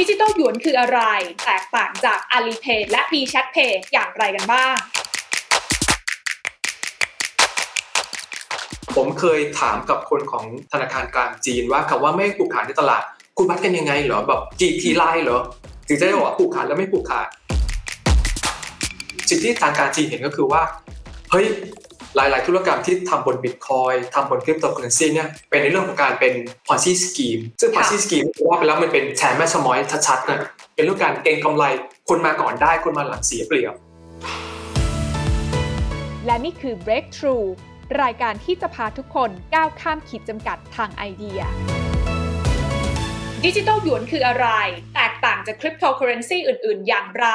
ดิจิตอลหยวนคืออะไร แตกต่างจาก Alipay และ WeChat Pay อย่างไรกันบ้าง ผมเคยถามกับคนของธนาคารกลางจีนว่าคำว่าไม่ผูกขาดในตลาด คุณวัดกันยังไงเหรอ แบบ guideline เหรอ ถึงจะได้บอกว่าผูกขาดแล้วไม่ผูกขาดสิ่งที่ทางการจีนเห็นก็คือว่า เฮ้ย หลาย ๆ ธุรกรรมที่ทำบนบิตคอยทำบนคริปโตเคอเรนซีเนี่ยเป็นในเรื่องของการเป็นPonzi scheme ซึ่ง Ponzi scheme ว่าไปแล้วมันเป็นแชร์แม่ชะม้อยชัดๆนะเป็นเรื่องการเก็งกำไรคนมาก่อนได้คนมาหลังเสียเปรียบ และนี่คือ Breakthrough รายการที่จะพาทุกคนก้าวข้ามขีดจำกัดทางไอเดียดิจิตอลหยวนคืออะไร แตกต่างจากคริปโตเคอเรนซีอื่น ๆ อย่างไร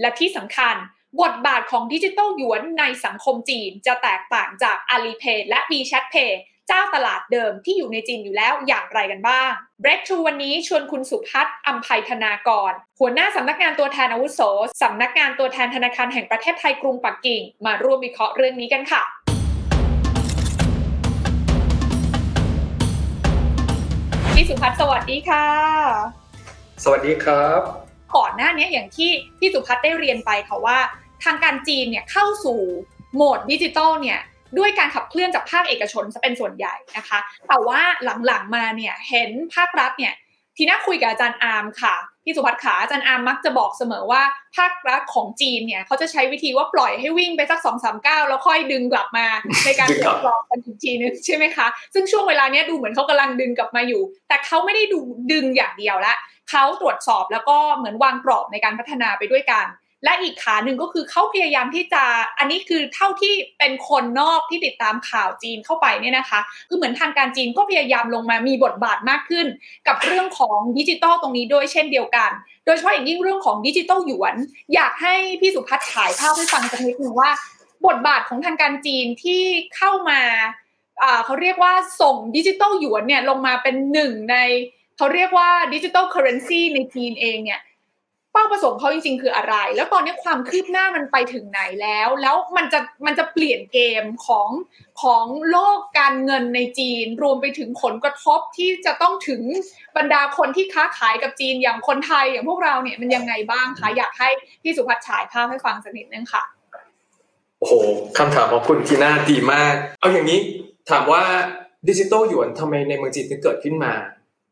และที่สำคัญ บทบาทของดิจิตอลหยวนในสังคมจีนจะแตกต่างจาก Alipay และ WeChat Pay เจ้าตลาดเดิมที่อยู่ในจีนอยู่แล้วอย่างไรกันบ้าง Breakthrough วันนี้ชวนคุณสุพัฒน์อัมภัยธนากร หัวหน้าสำนักงานตัวแทนอาวุโสสำนักงานตัวแทนธนาคารแห่งประเทศไทยกรุงปักกิ่ง มาร่วมวิเคราะห์เรื่องนี้กันค่ะพี่สุพัฒน์สวัสดีค่ะ สวัสดีครับ ก่อนหน้านี้อย่างที่พี่สุพัฒน์ได้เรียนไปค่ะว่า ทางการจีนเนี่ยเข้าสู่โหมดดิจิตอลเนี่ยด้วยการขับเคลื่อนจากภาคเอกชนจะเป็นส่วนใหญ่นะคะ แต่ว่าหลังๆมาเนี่ยเห็นภาครัฐเนี่ยที่น่าคุยกับอาจารย์อาร์มค่ะ พี่สุพัฒน์ขาอาจารย์อาร์มมักจะบอกเสมอว่าภาครัฐของจีนเนี่ยเขาจะใช้วิธีว่าปล่อยให้วิ่งไปสักสองสามก้าวแล้วค่อยดึงกลับมาในการดึงทดบลองกันถึงทีนึงใช่ไหมคะ ซึ่งช่วงเวลาเนี้ยดูเหมือนเขากำลังดึงกลับมาอยู่ แต่เขาไม่ได้ดูดึงอย่างเดียวละเขาตรวจสอบแล้วก็เหมือนวางกรอบในการพัฒนาไปด้วยกัน และอีกขาหนึ่งก็คือเขาพยายามที่จะอันนี้คือเท่าที่เป็นคนนอกที่ติดตามข่าวจีนเข้าไปเนี่ยนะคะคือเหมือนทางการจีนก็พยายามลงมามีบทบาทมากขึ้น กับเรื่องของดิจิตอลตรงนี้ด้วยเช่นเดียวกัน โดยเฉพาะอย่างยิ่งเรื่องของดิจิตอลหยวน อยากให้พี่สุพัฒน์ฉายภาพให้ฟังสักนิดหนึ่งว่า บทบาทของทางการจีนที่เข้ามาเขาเรียกว่าส่งดิจิตอลหยวนเนี่ยลงมาเป็นหนึ่งในเขาเรียกว่าดิจิ t a ลเคอร์เรนซีในจีนเองเนี่ย เป้าประสงค์เขาจริงๆคืออะไร แล้วตอนนี้ความคืบหน้ามันไปถึงไหนแล้ว แล้วมันจะมันจะเปลี่ยนเกมของของโลกการเงินในจีน รวมไปถึงผลกระทบที่จะต้องถึงบรรดาคนที่ค้าขายกับจีนอย่างคนไทยอย่างพวกเราเนี่ยมันยังไงบ้างคะอยากให้พี่สุพัฒน์ฉายภาพให้ฟังสักนิดนึงค่ะโอ้โหคำถามของคุณทีน่าดีมาก เอาอย่างนี้ถามว่าดิจิตอลหยวนทำไมในเมืองจีนถึงเกิดขึ้นมา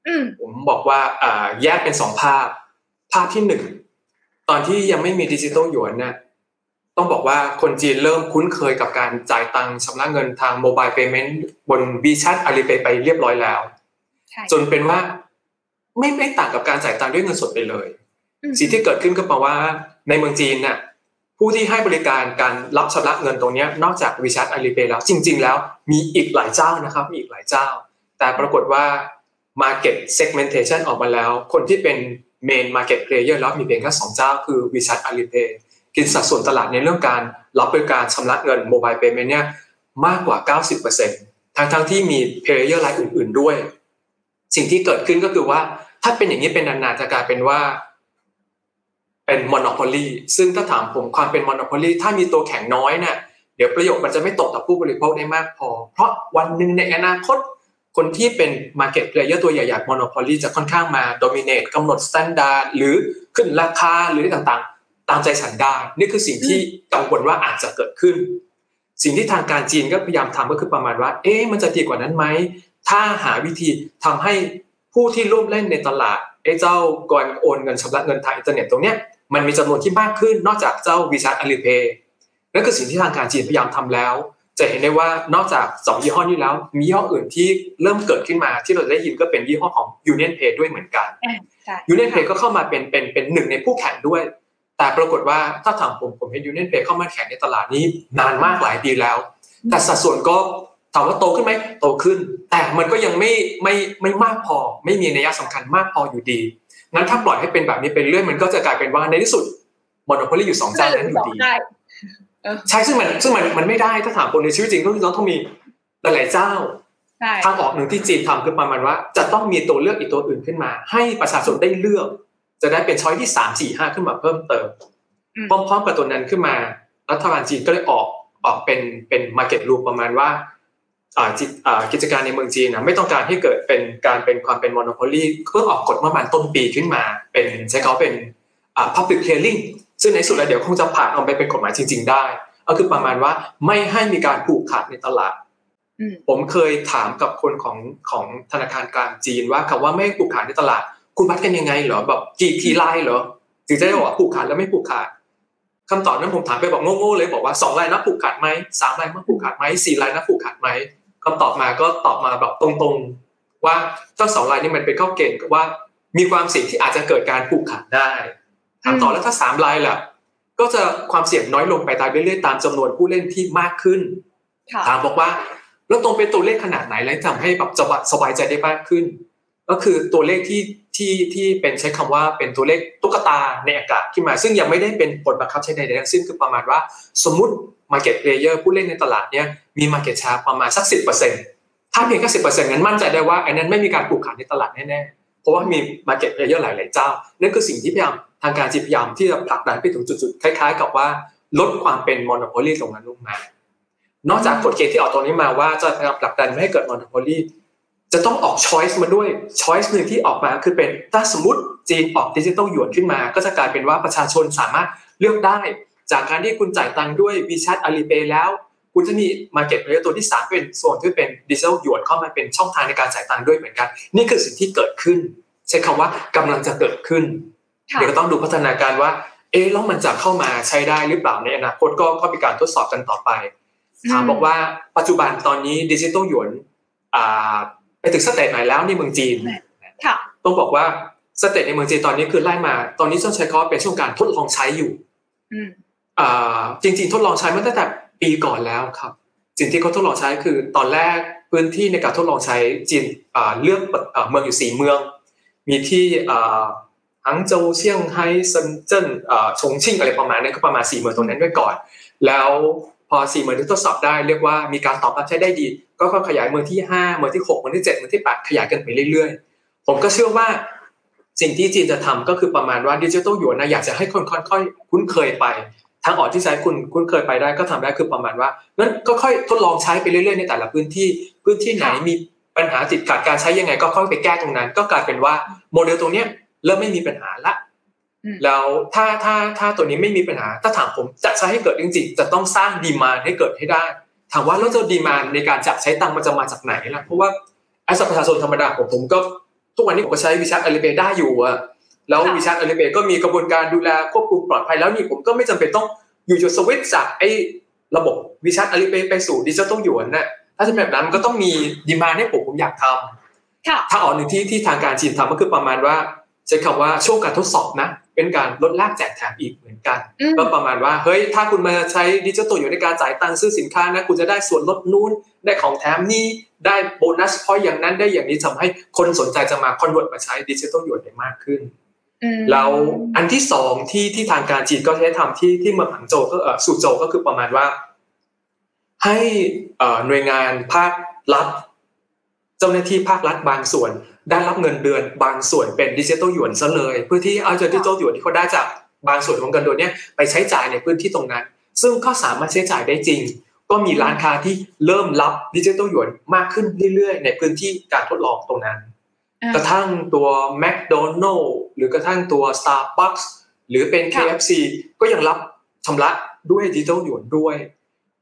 อืมผมบอกว่าอ่าแยกเป็นสองภาพ ภาพที่หนึ่งตอนที่ยังไม่มีดิจิตอลหยวนเนี่ยต้องบอกว่าคนจีนเริ่มคุ้นเคยกับการจ่ายตังค์ชำระเงินทางโมบายเพย์เมนต์บน WeChat Alipay ไปเรียบร้อยแล้วใช่จนเป็นว่าไม่ไม่ต่างกับการจ่ายตังค์ด้วยเงินสดไปเลยอืมสิ่งที่เกิดขึ้นก็แปลว่า ในเมืองจีนน่ะผู้ที่ให้บริการการรับชำระเงินตรงเนี้ยนอกจาก WeChat Alipay แล้ว จริง ๆ แล้วมีอีกหลายเจ้านะครับมีอีกหลายเจ้า แต่ปรากฏว่า Market Segmentation ออกมาแล้ว คนที่เป็น Main Market Player แล้วมีเพียงแค่สองเจ้าคือ WeChat Alipay กินสัดส่วนตลาดในเรื่องการรับบริการชำระเงิน Mobile Payment เนี่ยมากกว่า 90%ทั้งทั้งๆที่มี Player รายอื่น ๆด้วย สิ่งที่เกิดขึ้นก็คือว่า ถ้าเป็นอย่างนี้เป็นนานๆจะกลายเป็นว่า เป็นม o น o โ o ลีซึ่งถ้าถามผมความเป็นม o น o โ o ลีถ้ามีตัวแข็งน้อยเนี่ยเดี๋ยวประโยชน์มันจะไม่ตกต่อผู้บริโภคได้มากพอ เพราะวันหนึ่งในอนาคต คนที่เป็น Market Player ตัวใหญ่ๆม o น o โ o ลีจะค่อนข้างมา dominate กำหนด standard หรือขึ้นราคาหรืออะไรต่างๆ ตามใจฉันได้ นี่คือสิ่งที่กังวลว่าอาจจะเกิดขึ้น สิ่งที่ทางการจีนก็พยายามทำก็คือประมาณว่า เอ๊ะมันจะดีกว่านั้นไหม ถ้าหาวิธีทำให้ผู้ที่ร่วมเล่นในตลาดไอ้เจ้าก่อนโอนเงินชำระเงินทางอินเทอร์เน็ตตรงเนี้ยมันมีจำนวนที่มากขึ้นนอกจากเจ้า WeChat Alipay นั่นคือสิ่งที่ทางการจีนพยายามทำแล้ว จะเห็นได้ว่านอกจากสองยี่ห้อนี้แล้ว มียี่ห้ออื่นที่เริ่มเกิดขึ้นมาที่เราได้ยินก็เป็นยี่ห้อของ Union Pay ด้วยเหมือนกันใช่ Union Pay ก็เข้ามาเป็นเป็นเป็นหนึ่งในผู้แข่งด้วย แต่ปรากฏว่าถ้าถามผมผมเห็น Union Pay เข้ามาแข่งในตลาดนี้นานมากหลายปีแล้ว แต่สัดส่วนก็ถามว่าโตขึ้นไหมโตขึ้น แต่มันก็ยังไม่ไม่ไม่มากพอ ไม่มีนัยสำคัญมากพออยู่ดีงั้นถ้าปล่อยให้เป็นแบบนี้เป็นเรื่อยมันก็จะกลายเป็นว่าในที่สุดมอนโพลีอยู่สองเจ้านั้นอยู่ดีได้ ใช่ซึ่งมันซึ่งมันมันไม่ได้ถ้าถามคนในชีวิตจริงก็คือต้องมีหลายๆเจ้าใช่ทางออกหนึ่งที่จีนทำคือประมาณว่า จะต้องมีตัวเลือกอีกตัวอื่นขึ้นมา ให้ประชาชนได้เลือก จะได้เป็นช้อยที่สามสี่ห้าขึ้นมาเพิ่มเติมพร้อมๆกับตัวนั้นขึ้นมารัฐบาลจีนก็เลยออกออกเป็นเป็นมาร์เก็ตรูประมาณว่ากิจการในเมืองจีนนะไม่ต้องการให้เกิดเป็นการเป็นความเป็นมอนโพลีเพื่อออกกฎเมื่อประมาณต้นปีขึ้นมา เป็นใช้เขาเป็น public hearing ซึ่งในสุดแล้วเดี๋ยวคงจะผ่านออกไปเป็นกฎหมายจริง ๆ ได้ ก็คือประมาณว่าไม่ให้มีการผูกขาดในตลาด ผมเคยถามกับคนของของธนาคารกลางจีนว่าคำว่าไม่ผูกขาดในตลาด คุณวัดกันยังไงเหรอแบบกี่ทีไลน์เหรอถึงจะได้บอกว่าผูกขาดแล้วไม่ผูกขาดคำตอบนั้นผมถามไปบอกโง่ๆเลยบอกว่าสองลายนับผูกขาดไหมสามลายนับผูกขาดไหมสี่ลายนับผูกขาดไหมคำตอบมาก็ตอบมาแบบตรงๆ ว่าเจ้าสองลายนี้มันเป็นข้อเกณฑ์ว่ามีความเสี่ยงที่อาจจะเกิดการผูกขาดได้ ถามต่อแล้วถ้าสามลายล่ะ ก็จะความเสี่ยงน้อยลงไปตามเรื่อยๆตามจำนวนผู้เล่นที่มากขึ้นถามบอกว่า แล้วตรงเป็นตัวเลขขนาดไหนแล้วทำให้แบบสบายใจได้มากขึ้น ก็คือตัวเลขที่ที่ที่เป็นใช้คำว่าเป็นตัวเลขตุ๊กตาในอากาศขึ้นมา ซึ่งยังไม่ได้เป็นบทบังคับใช้ใดๆทั้งสิ้นคือประมาณว่า สมมติ Market Player ผู้เล่นในตลาดเนี้ยมี Market Share ประมาณสักสิบถ้าเพียงแค่สิบงั้นมั่นใจได้ว่าไอ้นั้นไม่มีการผูกขาดในตลาดแน่ๆเพ ราะว่ามี Market Player หลาย ๆ เจ้า นั่นคือสิ่งที่พยายามทางการจีนพยายามที่จะผลักดันไปถึงจุด ๆ คล้าย ๆ กับว่าลดความเป็น monopoly ตรงนั้นลงมา นอกจากกฎเกณฑ์ที่ออกตรงนี้มาว่าจะพยายามผลักดันไม่ให้เกิด monopoly จะต้องออก choice มาด้วย choice หนึ่งที่ออกมาคือเป็นถ้าสมมติจีนออกดิจิตอลหยวนขึ้นมา ก็จะกลายเป็นว่าประชาชนสามารถเลือกได้ จากการที่คุณจ่ายตังค์ด้วย WeChat Alipay แล้ว คุณจะมี market player ตัวที่สามเป็นส่วนที่เป็นดิจิตอลหยวนเข้ามาเป็นช่องทางในการจ่ายตังค์ด้วยเหมือนกัน นี่คือสิ่งที่เกิดขึ้น ใช้คำว่ากำลังจะเกิดขึ้นเดี๋ยวต้องดูพัฒนาการว่า เอ๊ะแล้วมันจะเข้ามาใช้ได้หรือเปล่าในอนาคตก็ก็มีการทดสอบกันต่อไปถามบอกว่าปัจจุบันตอนนี้ดิจิตอลหยวนไปถึง stage ไหนแล้วในเมืองจีนต้องบอกว่า stage ในเมืองจีนตอนนี้คือไล่มา ตอนนี้ต้องใช้คำว่าเป็นช่วงการทดลองใช้อยู่จริงๆ ทดลองใช้มาตั้งแต่ ปีก่อนแล้วครับ สิ่งที่เขาทดลองใช้คือตอนแรกพื้นที่ในการทดลองใช้จีนเลือกเมืองอยู่สี่เมือง มีที่ฮังโจวเซี่ยงไฮ้เซินเจิ้นชงชิ่งอะไรประมาณนั้นก็ประมาณสี่เมืองตรงนั้นไว้ก่อน แล้วพอสี่เมืองที่ทดสอบได้เรียกว่ามีการตอบรับใช้ได้ดี ก็ขยายเมืองที่ห้าเมืองที่หกเมืองที่เจ็ดเมืองที่แปดขยายกันไปเรื่อยๆ ผมก็เชื่อว่าสิ่งที่จีนจะทำก็คือประมาณว่าดิจิทัลหยวนนะอยากจะให้คนค่อยๆคุ้นเคยไป ทางออกที่ใช้คุณคุ้นเคยไปได้ก็ทำได้คือประมาณว่านั้นก็ค่อยทดลองใช้ไปเรื่อยๆในแต่ละพื้นที่ พื้นที่ไหนมีปัญหาติดขัดการใช้ยังไง ก็ค่อยไปแก้ตรงนั้น ก็กลายเป็นว่าโมเดลตรงนี้เริ่มไม่มีปัญหาละแล้วถ้าถ้าถ้าตัวนี้ไม่มีปัญหา ถ้าถามผมจะใช้ให้เกิดจริงๆจะต้องสร้างดีมานให้เกิดให้ได้ ถามว่าแล้วจะดีมานในการจับใช้ตังมันจะมาจากไหนล่ะเพราะว่าไอ้สัประชาชนธรรมดาผมผมก็ทุกวันนี้ผมก็ใช้วิชาอลิเบได้อยู่อะ แล้ววิชาอลิเบก็มีกระบวนการดูแลควบคุมปลอดภัยแล้วนี่ผมก็ไม่จำเป็นต้องอยู่จุดสวิตช์จากไอ้ระบบวิชาอลิเบไปสู่ดิจิทัลหยวนน่ะถ้าจะแบบนั้นก็ต้องมีดีมานให้ผมผมอยากทำถ้าออกหนึ่งที่ที่ทางการจีนทำก็คือประมาณว่าใช้คำว่าช่วงการทดสอบนะ เป็นการลดแลกแจกแถมอีกเหมือนกันก็ประมาณว่าเฮ้ยถ้าคุณมาใช้ดิจิทัลหยวนในการจ่ายตังค์ซื้อสินค้านะคุณจะได้ส่วนลดนู้นได้ของแถมนี้ได้ bonus point อย่างนั้นได้อย่างนี้ทำให้คนสนใจจะมา convert มาใช้ดิจิทัลหยวนได้มากขึ้น แล้วอันที่สองที่ที่ทางการจีนก็ใช้ทำที่ที่เมืองหังโจวก็เออซูโจวก็คือประมาณว่า ให้หน่วยงานภาครัฐ เจ้าหน้าที่ภาครัฐบางส่วน ได้รับเงินเดือนบางส่วนเป็นดิจิทัลหยวนซะเลย เพื่อที่เอาดิจิทัลหยวนที่เขาได้จากบางส่วนของเงินเดือนเนี้ยไปใช้จ่ายในพื้นที่ตรงนั้น ซึ่งก็สามารถใช้จ่ายได้จริง ก็มีร้านค้าที่เริ่มรับดิจิทัลหยวนมากขึ้นเรื่อยๆ ในพื้นที่การทดลองตรงนั้น กระทั่งตัว McDonald หรือกระทั่งตัว Starbucks หรือเป็น KFC ก็ยังรับชำระด้วยดิจิทัลหยวนด้วย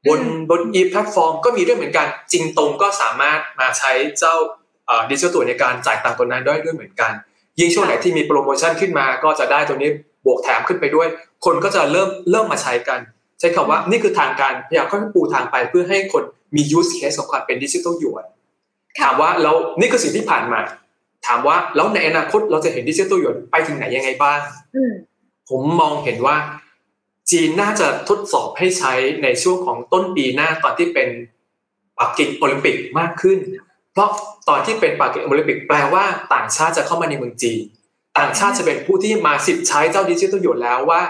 บนบน e แพลตฟอร์มก็มีด้วยเหมือนกัน จริงตรงก็สามารถมาใช้เจ้าดิจิทัลตัวในการจ่ายตังค์ตัวนั้นได้ด้วยเหมือนกัน ยิ่งช่วงไหนที่มีโปรโมชั่นขึ้นมาก็จะได้ตัวนี้บวกแถมขึ้นไปด้วย คนก็จะเริ่มเริ่มมาใช้กัน ใช้คำว่านี่คือทางการพยายามค่อยๆปูทางไปเพื่อให้คนมี use case ของความเป็นดิจิทัลหยวนถามว่าแล้วนี่คือสิ่งที่ผ่านมา ถามว่าแล้วในอนาคตเราจะเห็นดิจิทัลหยวนไปถึงไหนยังไงบ้างผมมองเห็นว่า จีนน่าจะทดสอบให้ใช้ในช่วงของต้นปีหน้าตอนที่เป็นปักกิ่งโอลิมปิกมากขึ้น เพราะตอนที่เป็นปากีสถานโอลิมปิกแปลว่าต่างชาติจะเข้ามาในเมืองจีน ต่างชาติจะเป็นผู้ที่มาสิทธิ์ใช้เจ้าดิจิทัลหยวนแล้วว่า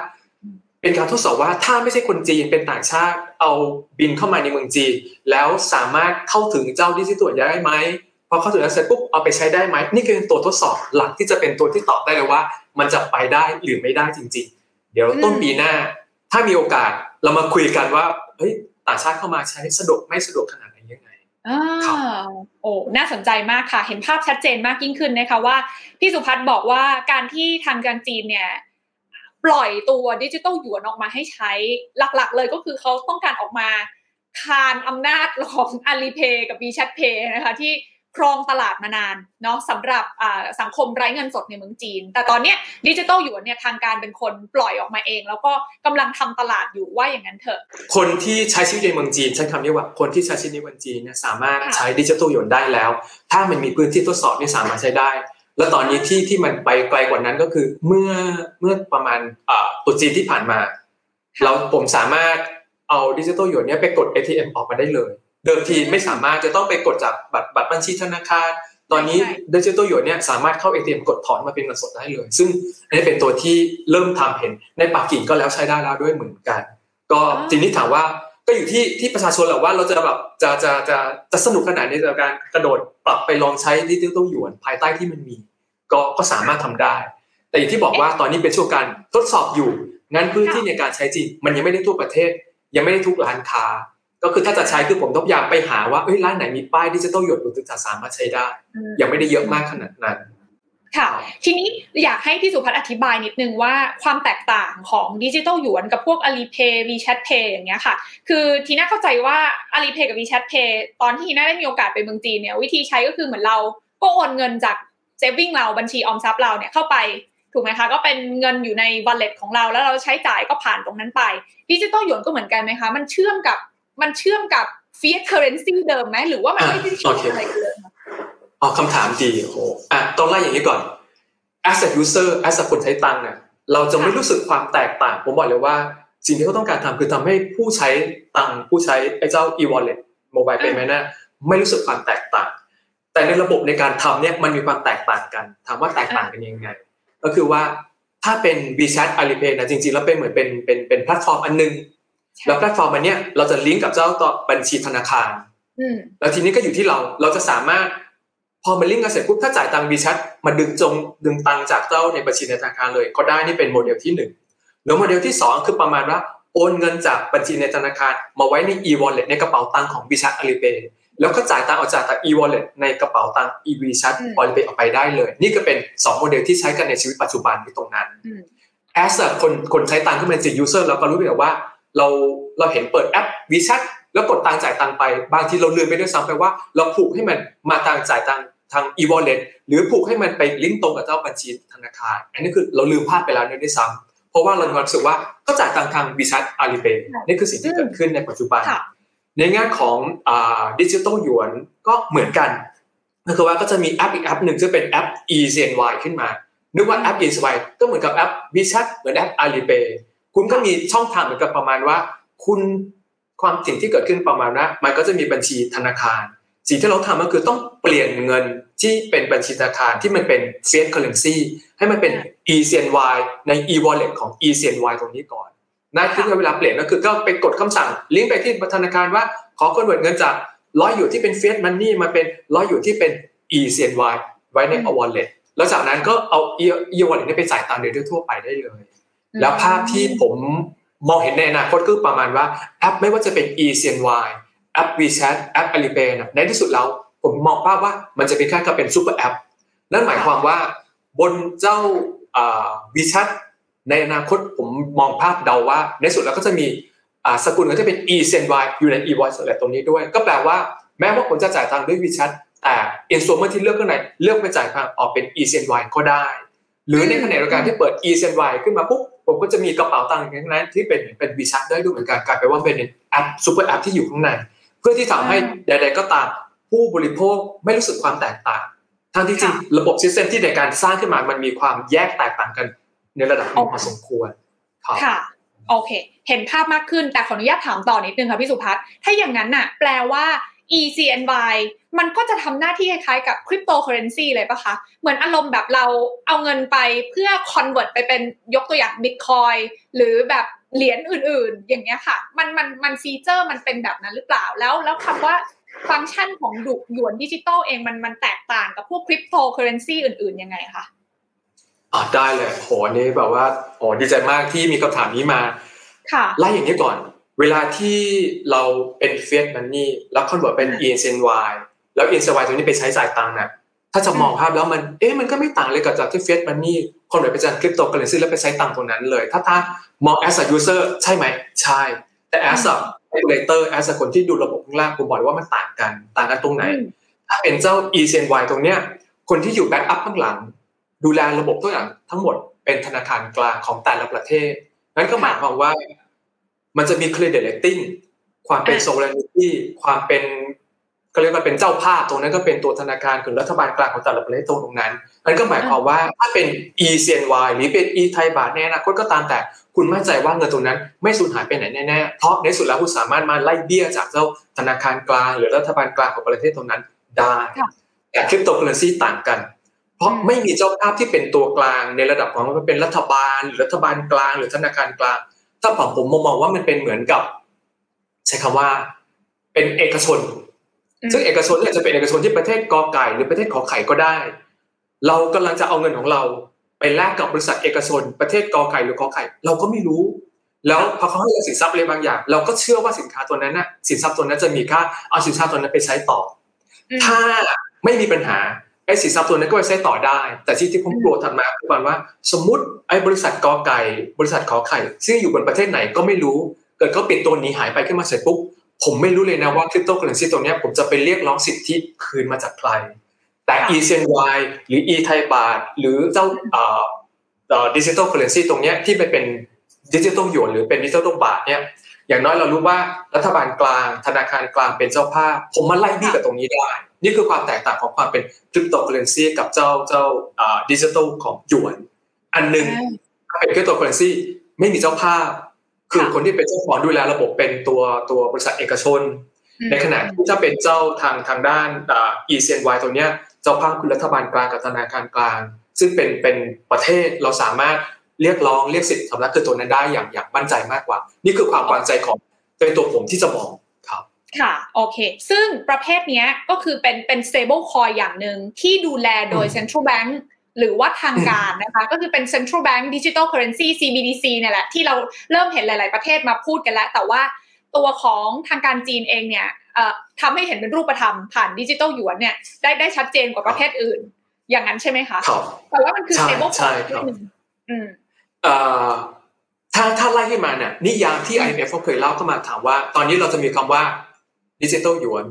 เป็นการทดสอบว่าถ้าไม่ใช่คนจีนเป็นต่างชาติเอาบินเข้ามาในเมืองจีน แล้วสามารถเข้าถึงเจ้าดิจิทัลได้ไหม พอเข้าถึงแล้วเสร็จปุ๊บเอาไปใช้ได้ไหมนี่คือตัวทดสอบหลักที่จะเป็นตัวที่ตอบได้เลยว่า มันจะไปได้หรือไม่ได้จริง ๆ เดี๋ยวต้นปีหน้า ถ้ามีโอกาสเรามาคุยกันว่าเฮ้ยต่างชาติเข้ามาใช้สะดวกไม่สะดวกขนาดไหนยังไงอ่าโอ้น่าสนใจมากค่ะ เห็นภาพชัดเจนมากยิ่งขึ้นนะคะว่าพี่สุพัฒน์บอกว่าการที่ทางการจีนเนี่ยปล่อยตัวดิจิตอลหยวนออกมาให้ใช้หลักๆ เลยก็คือเขาต้องการออกมาคานอำนาจของ Alipay กับ WeChat Pay นะคะที่ ครองตลาดมานานเนาะสำหรับสังคมไร้เงินสดในเมืองจีน แต่ตอนนี้ดิจิตอลหยวนเนี่ยทางการเป็นคนปล่อยออกมาเอง แล้วก็กำลังทำตลาดอยู่ว่าอย่างนั้นเถอะ คนที่ใช้ชีวิตในเมืองจีนใช้คำนี้ว่าคนที่ใช้ชีวิตในเมืองจีนเนี่ยสามารถใช้ดิจิตอลหยวนได้แล้ว ถ้ามันมีพื้นที่ทดสอบนี่สามารถใช้ได้ แล้วตอนนี้ที่ที่มันไปไกลกว่านั้นก็คือเมื่อเมื่อประมาณตุจีนที่ผ่านมา เราผมสามารถเอาดิจิตอลหยวนเนี่ยไปกด ATM ออกมาได้เลย เดิมทีไม่สามารถจะต้องไปกดจากบัตรบัตรบัญชีธนาคารตอนนี้ดิจิตอลหยวนเนี่ยสามารถเข้า ATM กดถอนมาเป็นเงินสดได้เลย ซึ่งอันนี้เป็นตัวที่เริ่มทำเห็นในปักกิ่งก็แล้วใช้ได้แล้วด้วยเหมือนกัน ก็ทีนี้ถามว่าก็อยู่ที่ที่ประชาชนแหละว่าเราจะแบบจะจะจะจะสนุกขนาดนี้ในการกระโดดปรับไปลองใช้ดิจิตอลหยวนภายใต้ที่มันมี ก็ก็สามารถทำได้ แต่อย่างที่บอกว่าตอนนี้เป็นช่วงการทดสอบอยู่งั้นพื้นที่ในการใช้จริงมันยังไม่ได้ทั่วประเทศ ยังไม่ได้ทุกร้านค้า ก็คือถ้าจะใช้คือผมต้องพยายามไปหาว่าเอ้ยร้านไหนมีป้ายดิจิตอลหยดถึงจะสามารถใช้ได้ ยังไม่ได้เยอะมากขนาดนั้นค่ะ ทีนี้อยากให้พี่สุพัฒน์อธิบายนิดนึงว่าความแตกต่างของดิจิตอลหยวนกับพวก Alipay WeChat Pay อย่างเงี้ยค่ะ คือทีน่าเข้าใจว่า Alipay กับ WeChat Pay ตอนที่ทีน่าได้มีโอกาสไปเมืองจีนเนี่ยวิธีใช้ก็คือเหมือนเราก็โอนเงินจากเซฟวิ่งเราบัญชีออมทรัพย์เราเนี่ยเข้าไปถูกไหมคะก็เป็นเงินอยู่ใน wallet ของเราแล้วเราใช้จ่ายก็ผ่านตรงนั้นไปดิจิตอลหยวนก็เหมือนกันไหมคะ มันเชื่อมกับ มันเชื่อมกับ fiat currency เดิมไหมหรือว่ามันไม่ได้เชื่อมอะไรกันเลยอ๋อคำถามดีโอ้โหอะต้องไล่อย่างนี้ก่อน as a user as a คนใช้ตังค์เนี่ยเราจะไม่รู้สึกความแตกต่าง ผมบอกเลยว่า สิ่งที่เขาต้องการทำคือทำให้ผู้ใช้ตังค์ผู้ใช้ไอ้เจ้า e-wallet mobile payment นะไม่รู้สึกความแตกต่าง แต่ในระบบในการทำเนี่ยมันมีความแตกต่างกัน ถามว่าแตกต่างกันยังไง ก็คือว่าถ้าเป็น WeChat Alipay นะจริงๆ แล้วเป็นเหมือนเป็นเป็นเป็นแพลตฟอร์มอันนึง แล้วแพลตฟอร์มอันนี้เราจะลิงก์กับเจ้าตัวบัญชีธนาคารแล้วทีนี้ก็อยู่ที่เราเราจะสามารถ พอมันลิงก์กันเสร็จปุ๊บถ้าจ่ายตังค์ WeChat มาดึงจงดึงตังค์จากเจ้าในบัญชีธนาคารเลย ก็ได้นี่เป็นโมเดลที่หนึ่งแล้วโมเดลที่สองคือประมาณว่าโอนเงินจากบัญชีในธนาคาร มาไว้ใน e-wallet ในกระเป๋าตังค์ของ WeChat Alipay แล้วก็จ่ายตังค์ออกจาก e-wallet ในกระเป๋าตังค์ e v ชัดอาลีเปย์ออกไปได้เลย นี่ก็เป็น 2 โมเดลที่ใช้กันในชีวิตปัจจุบันที่ตรงนั้น as คนคนใช้ตังค์ก็เป็นจิต user เราก็รู้อยู่ว่า เราเราเห็นเปิดแอปวีชัดแล้วกดตังจ่ายตังไป บางทีเราลืมไปด้วยซ้ำไปว่า เราผูกให้มันมาตังจ่ายตังทาง e-wallet หรือผูกให้มันไปลิงก์ตรงกับเจ้าบัญชีธนาคาร อันนี้คือเราลืมพลาดไปแล้วนี่ด้วยซ้ำเพราะว่าเราความรู้สึกว่าก็จ่ายตังทางวีชัดอาลีเปย์นี่คือสิ่งที่เกิดขึ้นในปัจจุบัน ในงานของดิจิทัลหยวนก็เหมือนกันก็คือว่าก็จะมีแอปอีกแอปหนึ่งซึ่งเป็นแอป eCNY ขึ้นมา นึกว่าแอป eCNY ก็เหมือนกับแอป WeChat เหมือนแอป Alipay คุณก็มีช่องทางเหมือนกับประมาณว่า คุณความสิ่งที่เกิดขึ้นประมาณว่ามันก็จะมีบัญชีธนาคาร สิ่งที่เราทำก็คือต้องเปลี่ยนเงินที่เป็นบัญชีธนาคารที่มันเป็น fiat currency ให้มันเป็น eCNY ใน e-wallet ของ eCNY ตรงนี้ก่อนนั่นคือเวลาเปลี่ยนก็คือก็ไปกดคำสั่ง ลิงก์ไปที่ธนาคารว่าขอคอนเวิร์ตเงินจากร้อยหยวนที่เป็น fiat money มาเป็นร้อยอยู่ที่เป็น eCNY ไว้ใน wallet แล้วจากนั้นก็เอา e-wallet นี้ไปจ่ายตามเดือนทั่วไปได้เลย แล้วภาพที่ผมมองเห็นในอนาคตคือประมาณว่าแอปไม่ว่าจะเป็น eCNY แอป WeChat แอป Alipay ในที่สุดแล้วผมมองภาพว่ามันจะเป็นแค่กับเป็นซูเปอร์แอปนั่นหมายความว่าบนเจ้า WeChat ในอนาคตผมมองภาพเดาว่า ในสุดแล้วก็จะมีสกุลก็จะเป็น eCNY อยู่ใน e-voice อะไรตรงนี้ด้วย ก็แปลว่าแม้ว่าผมจะจ่ายตังค์ด้วย WeChat แต่ instrument ที่เลือกข้างในเลือกไปจ่ายผ่านออกเป็น eCNY ก็ได้ หรือในขณะเดียวกันที่เปิด eCNY ขึ้นมาปุ๊บ ผมก็จะมีกระเป๋าตังค์อย่างนั้นที่เป็นเป็น WeChat ได้ด้วยเหมือนกันกลายเป็นว่าเป็นแอปซูเปอร์แอปที่อยู่ข้างใน เพื่อที่ทำให้ใดๆก็ตามผู้บริโภคไม่รู้สึกความแตกต่างทั้งที่จริงระบบ system ที่ในการสร้างขึ้นมามันมีความแยกแตกต่างกันในระดับนึงพอสมควรค่ะโอเค เห็นภาพมากขึ้นแต่ขออนุญาตถามต่อนิดนึงค่ะพี่สุพัฒน์ถ้าอย่างนั้นน่ะ แปลว่า ECNY มันก็จะทำหน้าที่คล้ายๆกับคริปโตเคอเรนซีเลยปะคะ เหมือนอารมณ์แบบเราเอาเงินไปเพื่อ convert ไปเป็นยกตัวอย่างบิตคอยหรือแบบเหรียญอื่นๆ อย่างเงี้ยค่ะ มันมันมันฟีเจอร์มันเป็นแบบนั้นหรือเปล่าแล้วแล้วคำว่าฟังก์ชันของดุหยวนดิจิตอลเองมันมันแตกต่างกับพวกคริปโตเคอเรนซีอื่นๆ ยังไงคะอ่าได้เลยโหนี่แบบว่าโอ้ดีใจมากที่มีคำถามนี้มา ค่ะไล่อย่างนี้ก่อน เวลาที่เราเป็น fiat money แล้ว convert เป็น ECNY แล้ว ECNY ตัวนี้ไปใช้จ่ายตังค์น่ะถ้าจะมองภาพแล้วมันเอ๊ะมันก็ไม่ต่างเลยกับจากที่ fiat money convert ไปจากคริปโตเคอเรนซีแล้วไปใช้ตังค์ตรงนั้นเลย ถ้าถ้ามอง as a user ใช่ไหมใช่ แต่ as a regulator as a คนที่ดูระบบข้างล่างผมบอกว่ามันต่างกันต่างกันตรงไหน ถ้าเป็นเจ้า ECNY ตรงเนี้ยคนที่อยู่แบ็กอัพข้างหลัง ดูแลระบบตัวอย่างทั้งหมดเป็นธนาคารกลางของแต่ละประเทศ นั่นก็หมายความว่า มันจะมี credit rating ความเป็น sovereignty ความเป็นก็เรียกว่าเป็นเจ้าภาพตรงนั้นก็เป็นตัวธนาคารคือรัฐบาลกลางของแต่ละประเทศตรงนั้นนั่นก็หมายความว่าถ้าเป็น ECNY หรือเป็น e ไทยบาทในอนาคตก็ตามแต่คุณมั่นใจว่าเงินตรงนั้นไม่สูญหายไปไหนแน่ๆเพราะในสุดแล้วคุณสามารถมาไล่เบี้ยจากเจ้าธนาคารกลางหรือรัฐบาลกลางของประเทศตรงนั้นได้แต่คริปโตเคอเรนซีต่างกัน เพราะไม่มีเจ้าภาพที่เป็นตัวกลางในระดับของมันเป็นรัฐบาลหรือรัฐบาลกลาง หรือธนาคารกลาง ถ้าผมผมมองว่ามันเป็นเหมือนกับ ใช้คำว่า เป็นเอกชน ซึ่งเอกชนเนี่ยจะเป็นเอกชนที่ประเทศกอไก่หรือประเทศขอไข่ก็ได้ เรากำลังจะเอาเงินของเรา ไปแลกกับบริษัทเอกชน ประเทศกอไก่หรือขอไข่ เราก็ไม่รู้ แล้วพอเขาให้สินทรัพย์อะไรบางอย่าง เราก็เชื่อว่าสินค้าตัวนั้นน่ะสินทรัพย์ตัวนั้นจะมีค่าเอาสินทรัพย์ตัวนั้นไปใช้ต่อ ถ้าไม่มีปัญหา ไอ้สินทรัพย์ตัวนั้นก็ไปใช้ต่อได้ แต่ที่ที่ผมกลัวถัดมาคือว่า สมมุติไอ้บริษัทกอไก่ บริษัทขอไข่ ซึ่งอยู่บนประเทศไหนก็ไม่รู้ เกิดเขาปิดตัวนี้หายไปขึ้นมาเสร็จปุ๊บผมไม่รู้เลยนะว่าคริปโตเคอเรนซีตัวนี้ผมจะไปเรียกร้องสิทธิคืนมาจากใคร แต่ ECNY หรือ e ไทยบาทหรือเจ้าdigital currency ตรงนี้ที่ไปเป็นดิจิทัลหยวนหรือเป็นดิจิทัลบาทเนี่ย อย่างน้อยเรารู้ว่ารัฐบาลกลาง ธนาคารกลางเป็นเจ้าภาพ ผมมาไล่บี้กับตรงนี้ได้ นี่คือความแตกต่างของความเป็นคริปโตเคอเรนซีกับเจ้าเจ้าดิจิทัลของหยวน อันหนึ่งเป็นคริปโตเคอเรนซีไม่มีเจ้าภาพ คือคนที่เป็นเจ้าของดูแลระบบเป็นตัวตัวบริษัทเอกชน ในขณะที่ถ้าเป็นเจ้าทางทางด้าน ECNY ตัวเนี้ยเจ้าภาพคือรัฐบาลกลางกับธนาคารกลาง ซึ่งเป็นเป็นประเทศเราสามารถ เรียกร้องเรียกสิทธิ์สำนักคือตัวนั้นได้อย่างอย่างมั่นใจมากกว่า นี่คือความวางใจของเป็นตัวผมที่จะมองครับ ค่ะ โอเค ซึ่งประเภทนี้ก็คือเป็นเป็น stable coin อย่างหนึ่งที่ดูแลโดย central bank หรือว่าทางการนะคะ ก็คือเป็น central bank digital currency CBDC เนี่ยแหละ ที่เราเริ่มเห็นหลาย ๆ ประเทศมาพูดกันแล้ว แต่ว่าตัวของทางการจีนเองเนี่ยทำให้เห็นเป็นรูปธรรมผ่านดิจิตอลหยวนเนี่ยได้ได้ชัดเจนกว่าประเทศอื่น อย่างนั้นใช่ไหมคะครับแต่ว่ามันคือ stable coin อืม ถ้าถ้าไล่ขึ้นมาเนี่ยนิยามที่ IMF เขาเคยเล่าเข้ามาถามว่า ตอนนี้เราจะมีคำว่าดิจิตอลหยวน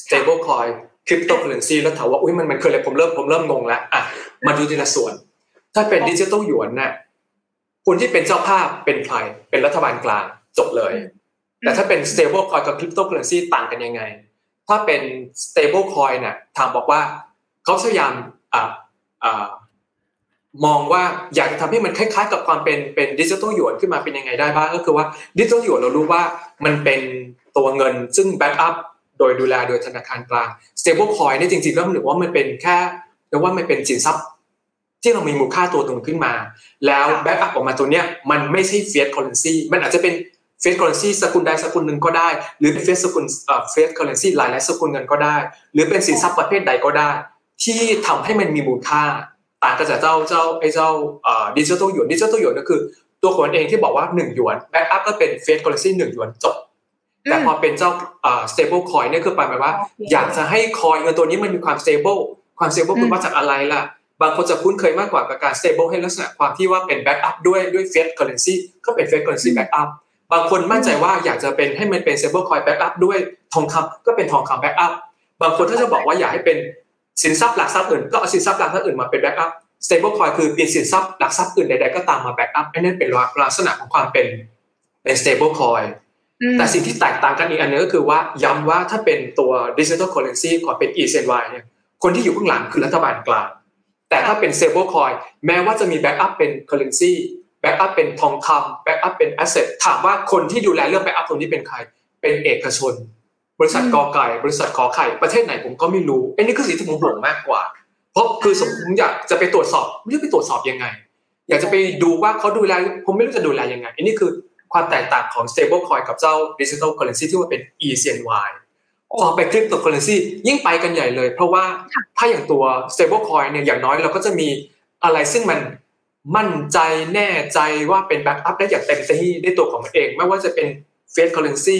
stable coin cryptocurrency แล้วถามว่าอุ้ยมันมันคืออะไรผมเริ่มผมเริ่มงงแล้วอะมาดูทีละส่วน ถ้าเป็นดิจิตอลหยวนเนี่ยคนที่เป็นเจ้าภาพเป็นใครเป็นรัฐบาลกลางจบเลย แต่ถ้าเป็น stable coin กับ cryptocurrency ต่างกันยังไง ถ้าเป็น stable coin เนี่ยทางบอกว่าเขาพยายามอ่าอ่า มองว่าอยากจะทำให้มันคล้ายๆ กับความเป็นเป็นดิจิทัลหยวนขึ้นมาเป็นยังไงได้บ้างก็คือว่าดิจิทัลหยวนเรารู้ว่ามันเป็นตัวเงินซึ่งแบ็กอัพโดยดูแลโดยธนาคารกลาง stable coin นี่จริงๆแล้วมันถือว่ามันเป็นแค่เรียกว่ามันเป็นสินทรัพย์ ที่เรามีมูลค่าตัวตรงขึ้นมา แล้ว backup ออกมาตัวเนี้ยมันไม่ใช่ fiat currency มันอาจจะเป็น fiat currency สกุลใดสกุลหนึ่งก็ได้ หรือเป็น fiat สกุล fiat currency หลายหลายสกุลเงินก็ได้ หรือเป็นสินทรัพย์ประเภทใดก็ได้ ที่ทำให้มันมีมูลค่า ต่างกันจากเจ้าเจ้าไอ้เจ้าดิจิทัลหยวนดิจิทัลหยวนก็คือ ตัวคนเองที่บอกว่า1หยวน backup ก็เป็น fiat currency หนึ่งหยวนจบแต่พอเป็นเจ้า stable coin เนี่ยคือไปหมายว่า อยากจะให้คอยเงินตัวนี้มันมีความ stable ความ stable คือมาจากอะไรล่ะ บางคนจะคุ้นเคยมากกว่ากับการ stable ให้ลักษณะความที่ว่าเป็น backup ด้วยด้วย fiat currency ก็เป็น fiat currency backup บางคนมั่นใจว่าอยากจะเป็นให้มันเป็น stable coin backup ด้วยทองคำก็เป็นทองคำ backup บางคนถ้าจะบอกว่าอยากให้เป็น สินทรัพย์หลักทรัพย์อื่นก็เอาสินทรัพย์หลักทรัพย์อื่นมาเป็น backup stable coin คือเป็นสินทรัพย์หลักทรัพย์อื่นใดๆก็ตามมา backup อันนั้นเป็นลักษณะของความเป็นเป็น stable coin แต่สิ่งที่แตกต่างกันอีกอันนึงก็คือว่าย้ำว่าถ้าเป็นตัว digital currency ของเป็น ECNY เนี่ยคนที่อยู่ข้างหลังคือรัฐบาลกลาง แต่ถ้าเป็น stable coin แม้ว่าจะมี backup เป็น currency backup เป็นทองคำ backup เป็น asset ถามว่าคนที่ดูแลเรื่อง backup ตรงนี้เป็นใคร เป็นเอกชน บริษัทกอไก่ บริษัทขอไข่ประเทศไหนผมก็ไม่รู้ไอันนี้คือสิ่งที่ผมห่วงมากกว่า เพราะคือสมมติอยากจะไปตรวจสอบไม่รู้ไปตรวจสอบยังไง อยากจะไปดูว่าเขาดูแลผมไม่รู้จะดูแลยังไงอันนี้คือความแตกต่างของ stable coin กับเจ้า digital currency ที่ว่าเป็น ECNY พอไปคริปโตเคอเรนซียิ่งไปกันใหญ่เลย เพราะว่าถ้าอย่างตัว stable coin เนี่ยอย่างน้อยเราก็จะมีอะไรซึ่งมันมั่นใจแน่ใจว่าเป็น backup ได้อย่างเต็มที่ได้ตัวของมันเอง ไม่ว่าจะเป็น fiat currency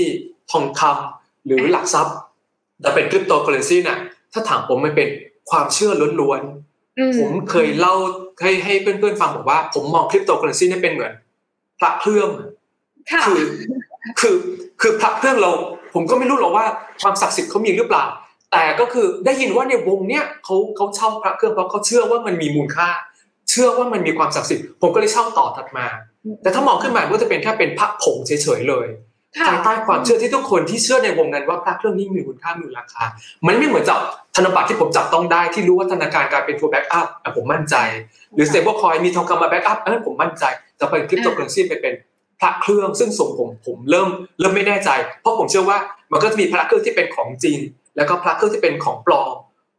ทองคำ หรือหลักทรัพย์ แต่เป็นคริปโตเคอเรนซีน่ะถ้าถามผมมันเป็นความเชื่อล้วนๆผมเคยเล่าให้ให้เพื่อนๆฟังบอกว่า ผมมองคริปโตเคอเรนซีนี่เป็นเหมือนพระเครื่องคือคือคือพระเครื่องเรา ผมก็ไม่รู้หรอกว่าความศักดิ์สิทธิ์เขามีหรือเปล่า แต่ก็คือได้ยินว่าในวงเนี้ยเขาเขาเช่าพระเครื่องเพราะเขาเชื่อว่ามันมีมูลค่า เชื่อว่ามันมีความศักดิ์สิทธิ์ผมก็เลยเช่าต่อถัดมา แต่ถ้ามองขึ้นมาก็จะเป็นแค่เป็นพระผงเฉยๆเลย ภายใต้ความเชื่อที่ทุกคนที่เชื่อในวงนั้นว่าพระเครื่องนี้มีคุณค่ามีราคา มันไม่เหมือนจับธนบัตรที่ผมจับต้องได้ที่รู้ว่าธนาคารกลางเป็นตัว backup ผมมั่นใจ หรือ stable coin มีทองคำมา backup เออผมมั่นใจจะเป็นคริปโตเคอเรนซีไปเป็นพระเครื่องซึ่งส่งผมผมเริ่มเริ่มไม่แน่ใจ เพราะผมเชื่อว่ามันก็จะมีพระเครื่องที่เป็นของจริง แล้วก็พระเครื่องที่เป็นของปลอม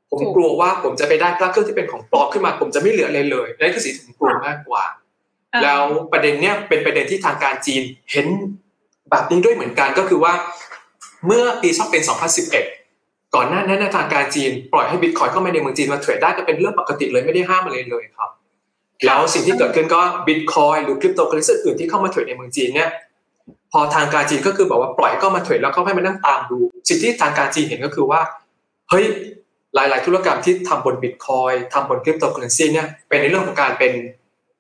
ผมกลัวว่าผมจะไปได้พระเครื่องที่เป็นของปลอมขึ้นมา ผมจะไม่เหลืออะไรเลยนั่นคือสิ่งที่ผมกลัวมากกว่า แล้วประเด็นเนี้ยเป็นประเด็นที่ทางการจีนเห็น แบบนี้ด้วยเหมือนกันก็คือว่า เมื่อปีช่วงเป็น 2011 ก่อนหน้านั้นทางการจีนปล่อยให้บิตคอยเข้ามาในเมืองจีนมาเทรดได้ก็เป็นเรื่องปกติเลยไม่ได้ห้ามอะไรเลยครับ แล้วสิ่งที่เกิดขึ้นก็บิตคอยหรือคริปโตเคอเรนซีอื่นที่เข้ามาเทรดในเมืองจีนเนี่ยพอทางการจีนก็คือบอกว่าปล่อยก็มาเทรดแล้วก็ให้มานั่งตามดู สิ่งที่ทางการจีนเห็นก็คือว่าเฮ้ยหลาย ๆ ธุรกรรมที่ทำบนบิตคอยทำบนคริปโตเคอเรนซีเนี่ยเป็นในเรื่องของการเป็น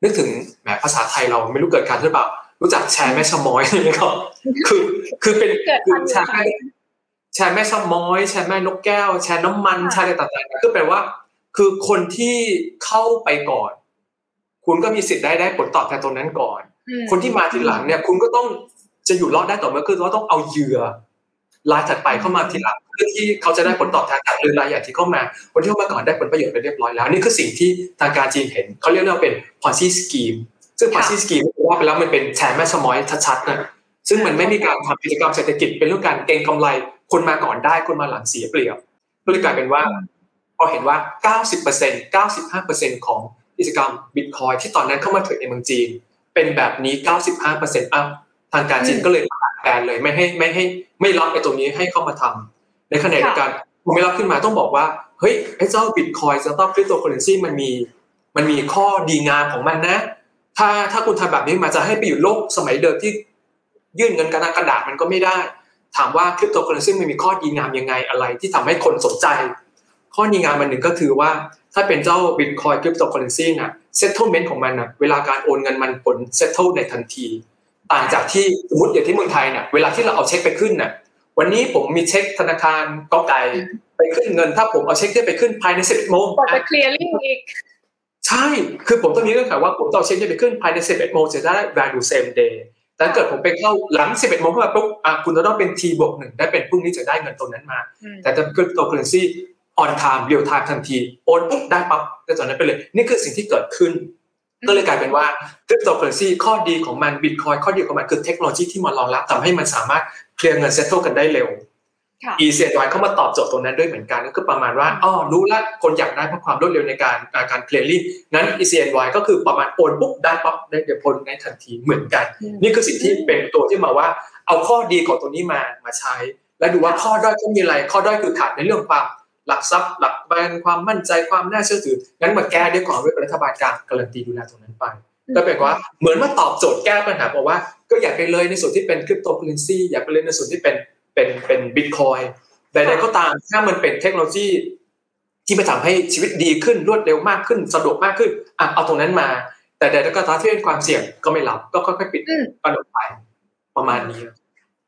นึกถึงแหมภาษาไทยเราไม่รู้เกิดการหรือเปล่า รู้จักแชร์แม่ชะมอยไหมครับ คือ คือเป็นคือแชร์แชร์แม่ชะมอยแชร์แม่นกแก้ว แชร์น้ำมันแชร์อะไรต่างๆก็แปลว่า คือคนที่เข้าไปก่อน คุณก็มีสิทธิ์ได้ได้ผลตอบแทนตรงนั้นก่อน คนที่มาทีหลังเนี่ย คุณก็ต้องจะอยู่รอดได้ต่อเมื่อคือว่าต้องเอาเหยื่อรายถัดไปเข้ามาทีหลังเพื่อที่เขาจะได้ผลตอบแทนจากเรือรายใหญ่ที่เข้ามา คนที่เข้ามาก่อนได้ผลประโยชน์ไปเรียบร้อยแล้ว นี่คือสิ่งที่ทางการจีนเห็นเขาเรียกว่าเป็น Ponzi scheme ซึ่ง Ponzi scheme ว่าไปแล้วมันเป็นแชร์แม่ชม้อยชัดๆนะซึ่งมันไม่มีการทำกิจกรรมเศรษฐกิจเป็นเรื่องการเก็งกำไรคนมาก่อนได้คนมาหลังเสียเปรียบก็เลยกลายเป็นว่าพอเห็นว่า 90% 95%ของกิจกรรมบิตคอยที่ตอนนั้นเข้ามาเทรดในเมืองจีน เป็นแบบนี้ 95% up ทางการจีนก็เลยแบนเลยไม่ให้ไม่ให้ไม่รับไอ้ตรงนี้ให้เข้ามาทำในขณะเดียวกันผมไม่รับขึ้นมาต้องบอกว่าเฮ้ยไอ้เจ้าบิตคอยจะต้องคริปโตเคอเรนซีมันมี มันมีข้อดีงามของมันนะ ถ้าถ้าคุณทำแบบนี้มาจะให้ไปอยู่โลกสมัยเดิมที่ยื่นเงินกระดาษกระดาษมันก็ไม่ได้ ถามว่าคริปโตเคอเรนซีมันมีข้อดีงามยังไงอะไร ที่ทำให้คนสนใจ ข้อดีงามมันหนึ่งก็คือว่าถ้าเป็นเจ้าบิตคอยคริปโตเคอเรนซีน่ะ settlement ของมันน่ะเวลาการโอนเงินมันผล settle ในทันที ต่างจากที่สมมติอย่างที่เมืองไทยน่ะเวลาที่เราเอาเช็คไปขึ้นน่ะวันนี้ผมมีเช็คธนาคารกอไก่ไปขึ้นเงิน ถ้าผมเอาเช็คที่ไปขึ้นภายในสิบโมงกว่าจะเคลียร์ลิงอีก ใช่ คือผมต้องมีเงื่อนไขว่าผมต้องเช็คจะไปขึ้นภายใน 11 โมงจะได้ value same day แต่เกิดผมไปเข้าหลัง 11 โมงขึ้นมาปุ๊บอะคุณจะต้องเป็น T บวกหนึ่งได้เป็นพรุ่งนี้จะได้เงินตรงนั้นมา แต่ถ้าเป็นตัว currency on time real time ทันที โอนปุ๊บได้ปั๊บได้จากนั้นไปเลย นี่คือสิ่งที่เกิดขึ้น ก็เลยกลายเป็นว่าคริปโตเคอเรนซีข้อดีของมันบิตคอยน์ข้อดีของมันคือเทคโนโลยีที่มันรองรับทำให้มันสามารถเคลียร์เงิน settle กันได้เร็ว ECNY เข้ามาตอบโจทย์ตรงนั้นด้วยเหมือนกันก็คือประมาณว่าอ๋อรู้แล้วคนอยากได้เพราะความรวดเร็วในการการ clearing นั้น ECNY ก็คือประมาณโอนปุ๊บได้ปั๊บได้เดี๋ยวพ้นในทันทีเหมือนกัน นี่คือสิ่งที่เป็นตัวที่มาว่า เอาข้อดีของตัวนี้มามาใช้ แล้วดูว่าข้อด้อยก็มีอะไร ข้อด้อยคือขาดในเรื่องความหลักทรัพย์ หลักแบนความมั่นใจความน่าเชื่อถืองั้นมาแก้ด้วยความเป็นรัฐบาลกลางการันตีดูแลตรงนั้นไปก็เป็นว่าเหมือนมาตอบโจทย์แก้ปัญหาบอกว่า ก็อยากไปเลยในส่วนที่เป็นคริปโตเคอเรนซีอยากไปเลยในส่วนที่เป็น เป็นเป็นบิตคอยน์ใดๆก็ตามถ้ามันเป็นเทคโนโลยีที่ไปทำให้ชีวิตดีขึ้นรวดเร็วมากขึ้นสะดวกมากขึ้นอะเอาตรงนั้นมา แต่ใดๆก็ตามที่เป็นความเสี่ยงก็ไม่รับก็ค่อยๆปิดกระโดดไปประมาณนี้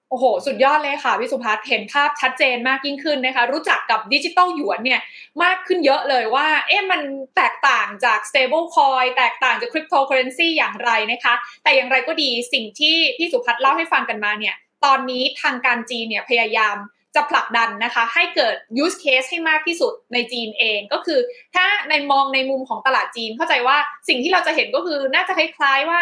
โอ้โห สุดยอดเลยค่ะพี่สุพัฒน์เห็นภาพชัดเจนมากยิ่งขึ้นนะคะ รู้จักกับดิจิตอลหยวนเนี่ยมากขึ้นเยอะเลยว่า เอ๊ะมันแตกต่างจาก stable coin แตกต่างจาก cryptocurrency อย่างไรนะคะ แต่อย่างไรก็ดีสิ่งที่พี่สุภัสเล่าให้ฟังกันมาเนี่ย ตอนนี้ทางการจีนเนี่ยพยายามจะผลักดันนะคะให้เกิด use case ให้มากที่สุดในจีนเองก็คือ ถ้าในมองในมุมของตลาดจีนเข้าใจว่าสิ่งที่เราจะเห็นก็คือน่าจะคล้ายๆว่า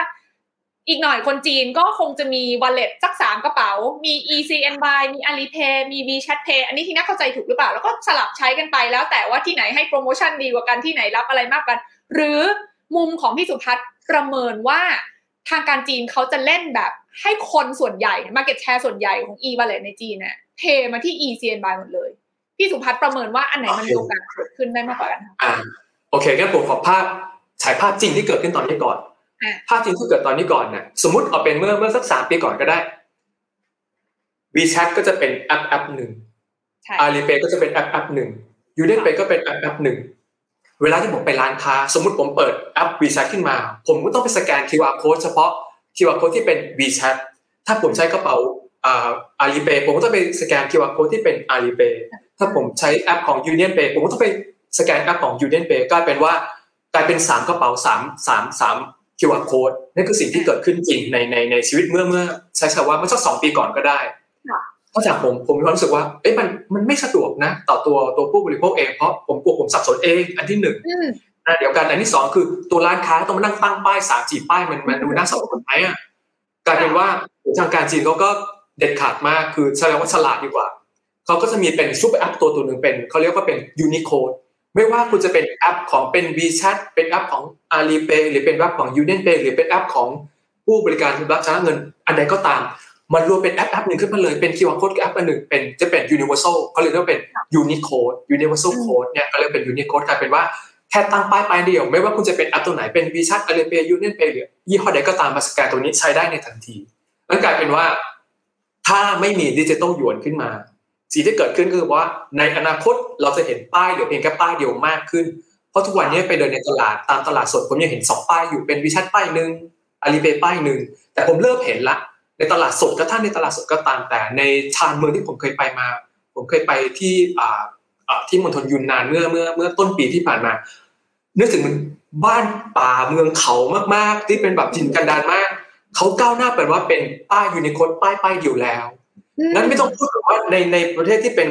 อีกหน่อยคนจีนก็คงจะมี wallet สักสามกระเป๋า มี ECNY มี Alipay มี WeChat Pay อันนี้ที่น่าเข้าใจถูกหรือเปล่า แล้วก็สลับใช้กันไปแล้วแต่ว่าที่ไหนให้โปรโมชั่นดีกว่ากันที่ไหนรับอะไรมากกัน หรือมุมของพี่สุพัฒน์ประเมินว่าทางการจีนเขาจะเล่นแบบ ให้คนส่วนใหญ่ market share ส่วนใหญ่ของ e-wallet ในจีนเนี่ยเทมาที่ ECNY หมดเลย พี่สุพัฒน์ประเมินว่าอันไหนมันมีโอกาสเกิดขึ้นได้มากกว่ากันอ่าโอเคงั้นผมขอภาพฉายภาพจริงที่เกิดขึ้นตอนนี้ก่อน ภาพจริงที่เกิดตอนนี้ก่อนเนี่ยสมมติเอาเป็นเมื่อเมื่อสักสามปีก่อนก็ได้ WeChat ก็จะเป็นแอปแอปหนึ่ง Alipay ก็จะเป็นแอปแอปหนึ่ง UnionPay ก็เป็นแอปแอปหนึ่งเวลาที่ผมไปร้านค้า สมมติผมเปิดแอป WeChat ขึ้นมา ผมก็ต้องไปสแกน QR code เฉพาะ QR code ที่เป็น WeChat ถ้าผมใช้กระเป๋า Alipay ผมก็ต้องไปสแกน QR code ที่เป็น Alipay ถ้าผมใช้แอปของ UnionPay ผมก็ต้องไปสแกนแอปของ UnionPay กลายเป็นว่ากลายเป็นสามกระเป๋าสามสามสาม QR code นั่นคือสิ่งที่เกิดขึ้นจริงในในในชีวิตเมื่อเมื่อใช้คำว่าเมื่อสักสองปีก่อนก็ได้เพราะจากผมผมมีความรู้สึกว่าเอ๊ะมันมันไม่สะดวกนะ ต่อตัวตัวผู้บริโภคเองเพราะผมกลัวผมสับสนเอง อันที่หนึ่ง นะเดี๋ยวกันอันที่สองคือตัวร้านค้าต้องมานั่งตั้งป้ายสามสี่ป้ายมันมันดูน่าสับสนไหมอะกลายเป็นว่าทางการจีนเขาก็เด็ดขาดมากคือแสดงว่าฉลาดดีกว่าเขาก็จะมีเป็นซูเปอร์แอปตัวตัวหนึ่งเป็นเขาเรียกว่าเป็น Unicode ไม่ว่าคุณจะเป็นแอปของเป็น WeChat เป็นแอปของ Alipay หรือเป็นแอปของ UnionPay หรือเป็นแอปของผู้บริการรับชำระเงิน อันใดก็ตาม มันรวมเป็นแอปแอปหนึ่งขึ้นมาเลยเป็น QR code แอปอันหนึ่งเป็นจะเป็น universal เขาเรียกว่าเป็น Unicode universal code เนี่ยก็เรียกเป็น Unicode กลายเป็นว่า แค่ตั้งป้ายป้ายเดียว ไม่ว่าคุณจะเป็นแอปตัวไหนเป็น WeChat Alipay UnionPay หรือยี่ห้อใดก็ตามมาสแกนตัวนี้ใช้ได้ในทันทีนั่นกลายเป็นว่า ถ้าไม่มีดิจิตอลหยวนขึ้นมาสิ่งที่เกิดขึ้นคือว่าในอนาคตเราจะเห็นป้ายเหลือเพียงแค่ป้ายเดียวมากขึ้น เพราะทุกวันนี้ไปเดินในตลาดตามตลาดสดผมยังเห็นสองป้ายอยู่เป็นวิชัดป้ายหนึ่งอาลีเปย์ป้ายหนึ่งแต่ผมเริ่มเห็นละ ในตลาดสดก็ท่านในตลาดสดก็ตามแต่ ในชานเมืองที่ผมเคยไปมา ผมเคยไปที่ที่มณฑลยุนนานเมื่อเมื่อเมื่อต้นปีที่ผ่านมา นึกถึงมันบ้านป่าเมืองเขามากๆ ที่เป็นแบบจินกันดานมาก เขาก้าวหน้าแปลว่าเป็นป้ายยูนิโคดป้ายป้ายเดียวแล้วนั้นไม่ต้องพูดถึงว่าในในประเทศที่เป็น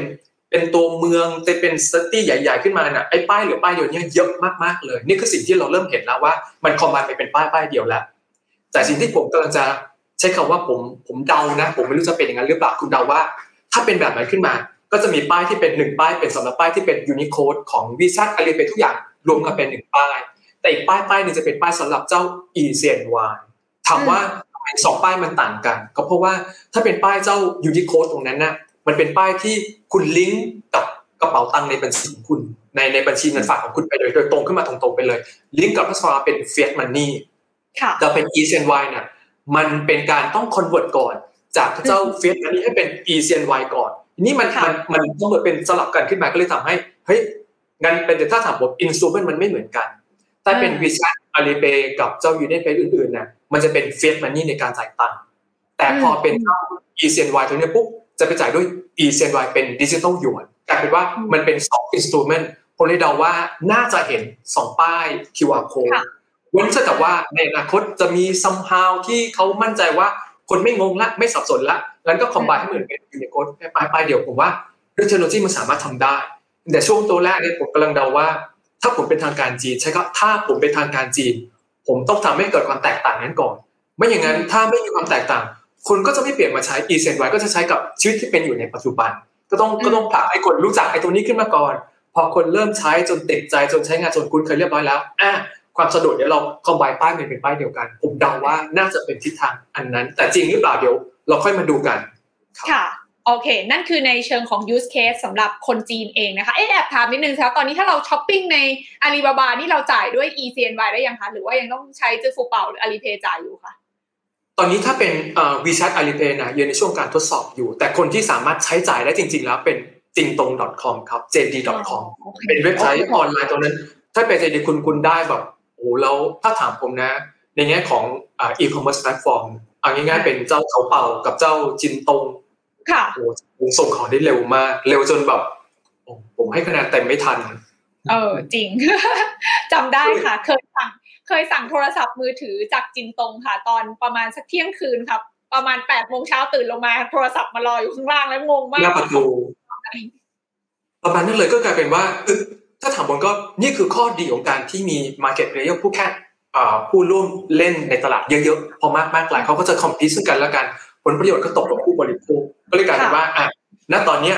เป็นตัวเมืองจะเป็นสตี้ใหญ่ ๆ ขึ้นมาน่ะไอ้ป้ายหรือป้ายเดียวนี้เยอะมากๆเลย นี่คือสิ่งที่เราเริ่มเห็นแล้วว่า มันคอมมาไปเป็นป้ายป้ายเดียวแล้ว แต่สิ่งที่ผมกำลังจะใช้คำว่าผมผมเดานะ ผมไม่รู้จะเป็นอย่างนั้นหรือเปล่าคุณเดาว่า ถ้าเป็นแบบนั้นขึ้นมา ก็จะมีป้ายที่เป็นหนึ่งป้ายเป็นสำหรับป้ายที่เป็นยูนิโคดของวีซ่าอะไรเป็นทุกอย่าง รวมกันเป็นหนึ่งป้าย แต่อีกป้ายป้ายนึงจะเป็นป้ายสำหรับเจ้า e c n y ถามว่าสองป้ายมันต่างกัน ก็เพราะว่าถ้าเป็นป้ายเจ้า Unicode ตรงนั้นนะมันเป็นป้ายที่คุณลิงก์กับกระเป๋าตังค์ในบัญชีของคุณในในบัญชีเงินฝากของคุณไปเลยโดยตรงขึ้นมาตรงๆไปเลย ลิงก์กับพัสดุเป็น fiat money แต่เป็น e c n y เนี่ยมันเป็นการต้อง convert ก่อน จากเจ้า fiat money ให้เป็น e c n y ก่อน นี่มันมันมันต้องเป็นสลับกันขึ้นมาก็เลยทำให้เฮ้ย งั้นเป็นแต่ถ้าถามผม instrument มันไม่เหมือนกันแต่เป็น WeChat Alipayกับเจ้า UnionPay อื่นๆน่ะมันจะเป็น fiat money ในการจ่ายตังค์แต่พอเป็นเจ้า ECNY ตัวนี้ปุ๊บจะไปจ่ายด้วย ECNY เป็นดิจิทัลหยวนกลายเป็นว่ามันเป็นสอง instrument ผมเลยเดาว่าน่าจะเห็นสองป้าย QR code เว้นแต่ว่าในอนาคตจะมี somehow ที่เขามั่นใจว่าคนไม่งงละไม่สับสนละงั้นก็ combine ให้เหมือนเป็น Unicode แค่ป้ายป้ายเดียวผมว่าเทคโนโลยีมันสามารถทำได้ แต่ช่วงตัวแรกเนี่ยผมกำลังเดาว่า ถ้าผมเป็นทางการจีน ใช่ก็ถ้าผมเป็นทางการจีน ผมต้องทำให้เกิดความแตกต่างนั้นก่อน ไม่อย่างนั้นถ้าไม่มีความแตกต่าง คนก็จะไม่เปลี่ยนมาใช้ e c n y ก็จะใช้กับชีวิตที่เป็นอยู่ในปัจจุบัน ก็ต้องก็ต้องผลักให้คนรู้จักไอ้ตัวนี้ขึ้นมาก่อน พอคนเริ่มใช้จนติดใจจนใช้งานจนคุ้นเคยเรียบร้อยแล้วอะความสะดวกเดี๋ยวเราคอมไบป้ายเป็นป้ายเดียวกัน ผมเดาว่าน่าจะเป็นทิศทางอันนั้น แต่จริงหรือเปล่าเดี๋ยว เราค่อยมาดูกันค่ะ โอเค นั่นคือในเชิงของ use case สำหรับคนจีนเองนะคะ เอ๊ะแอบถามนิดนึงครับตอนนี้ถ้าเราช้อปปิ้งในอาลีบาบานี่เราจ่ายด้วย eCNY ได้ยังคะ หรือว่ายังต้องใช้จื้อฟูเปาหรืออาลีเพย์จ่ายอยู่คะตอนนี้ถ้าเป็น WeChat Alipay นะยังในช่วงการทดสอบอยู่ แต่คนที่สามารถใช้จ่ายได้จริง ๆ แล้วเป็นจิงตง .com ครับ jd.com เป็นเว็บไซต์ออนไลน์ตรงนั้น ถ้าเป็น JD คุณคุณได้แบบโอ้แล้วถ้าถามผมนะ ในแง่ของ e-commerce platform เอาง่ายๆเป็นเจ้าเขาเป่ากับเจ้าจินตง ค่ะโอ้ส่งของได้เร็วมาก เร็วจนแบบผมให้คะแนนเต็มไม่ทัน เออจริงจำได้ค่ะ เคยสั่ง เคยสั่งโทรศัพท์มือถือจากจินตงค่ะ ตอนประมาณสักเที่ยงคืนครับ ประมาณแปดโมงเช้าตื่นลงมาโทรศัพท์มารออยู่ข้างล่างแล้วงงมากหน้าประตูประมาณนั้นเลยก็กลายเป็นว่าถ้าถามบนก็นี่คือข้อดีของการที่มี Market Player ผู้แค่ผู้ร่วมเล่นในตลาดเยอะๆ พอมากมากหลายเขาก็จะคอมพิวซึ่งกันแล้วกันผลประโยชน์ก็ตกกับผู้บริโภค ก็เลยกลายเป็นว่าอะณตอนเนี้ย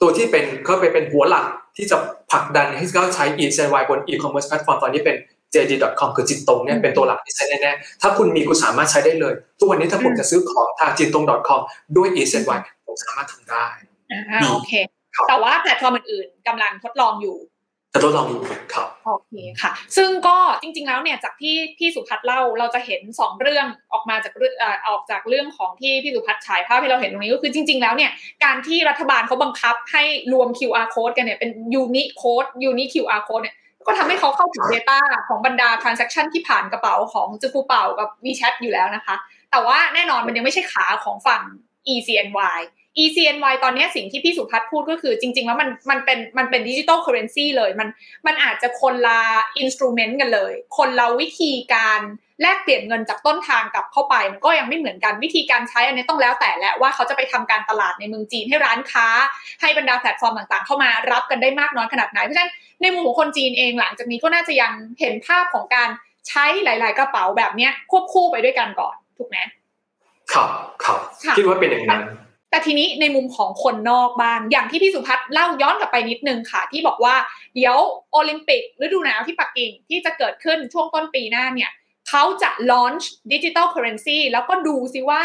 ตัวที่เป็นเขาไปเป็นหัวหลักที่จะผลักดันให้เขาใช้ e-CNY บน e-commerce platform ตอนนี้เป็น JD.com คือจินตงเนี่ยเป็นตัวหลักที่ใช้แน่ๆ ถ้าคุณมีคุณสามารถใช้ได้เลย ทุกวันนี้ถ้าผมจะซื้อของทางจินตง .com ด้วย e c y ผมสามารถทำได้โอเค แต่ว่าแพลตฟอร์มอื่นๆกำลังทดลองอยู่ใจะทดลองดูครับโอเคค่ะ ซึ่งก็จริง ๆ แล้วเนี่ยจากที่พี่สุพัฒน์เล่าเราจะเห็น 2 เรื่องออกมาจากเรื่องออกจากเรื่องของที่พี่สุพัฒน์ฉายภาพให้เราเห็นตรงนี้ก็คือจริง ๆ แล้วเนี่ยการที่รัฐบาลเขาบังคับให้รวม QR code กันเนี่ยเป็น unique code unique QR code เนี่ยก็ทำให้เขาเข้าถึง Data ของบรรดา transaction ที่ผ่านกระเป๋าของจือฟู่เป่ากับ WeChat อยู่แล้วนะคะ แต่ว่าแน่นอนมันยังไม่ใช่ขาของฝั่ง ECNY ECNY ตอนนี้สิ่งที่พี่สุพัฒน์พูดก็คือจริง ๆ แล้วมันมันเป็นมันเป็น digital currency เลยมันมันอาจจะคนละอินสตูเมนต์กันเลย คนละวิธีการแลกเปลี่ยนเงินจากต้นทางกลับเข้าไปมันก็ยังไม่เหมือนกันวิธีการใช้อันนี้ต้องแล้วแต่และว่าเขาจะไปทำการตลาดในเมืองจีนให้ร้านค้า ให้บรรดาแพลตฟอร์มต่างๆ เข้ามารับกันได้มากน้อยขนาดไหนเพราะฉะนั้นในมุมของคนจีนเองหลังจากนี้ก็น่าจะยังเห็นภาพของการใช้หลาย ๆ กระเป๋าแบบเนี้ยควบคู่ไปด้วยกันก่อนถูกไหมครับครับคิดว่าเป็นอย่างนั้น แต่ทีนี้ในมุมของคนนอกบ้าง อย่างที่พี่สุพัฒน์เล่าย้อนกลับไปนิดนึงค่ะ ที่บอกว่าเดี๋ยวโอลิมปิกฤดูหนาวที่ปักกิ่งที่จะเกิดขึ้นช่วงต้นปีหน้าเนี่ยเขาจะ launch digital currency แล้วก็ดูซิว่า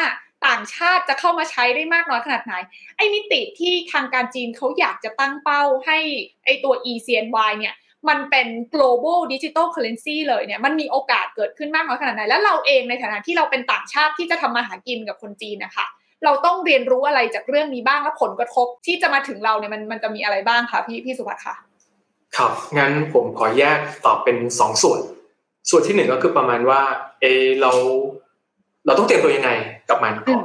ต่างชาติจะเข้ามาใช้ได้มากน้อยขนาดไหน ไอ้มิติที่ทางการจีนเขาอยากจะตั้งเป้าให้ไอ้ตัว ECNY เนี่ยมันเป็น global digital currency เลยเนี่ย มันมีโอกาสเกิดขึ้นมากน้อยขนาดไหน แล้วเราเองในฐานะที่เราเป็นต่างชาติที่จะทำมาหากินกับคนจีนนะคะ เราต้องเรียนรู้อะไรจากเรื่องนี้บ้างและผลกระทบที่จะมาถึงเราเนี่ยมันมันจะมีอะไรบ้างคะพี่พี่สุพัฒน์ค่ะครับงั้นผมขอแยกตอบเป็นสองส่วน ส่วนที่หนึ่งก็คือประมาณว่าเอเรา เราต้องเตรียมตัวยังไงกับมันก่อน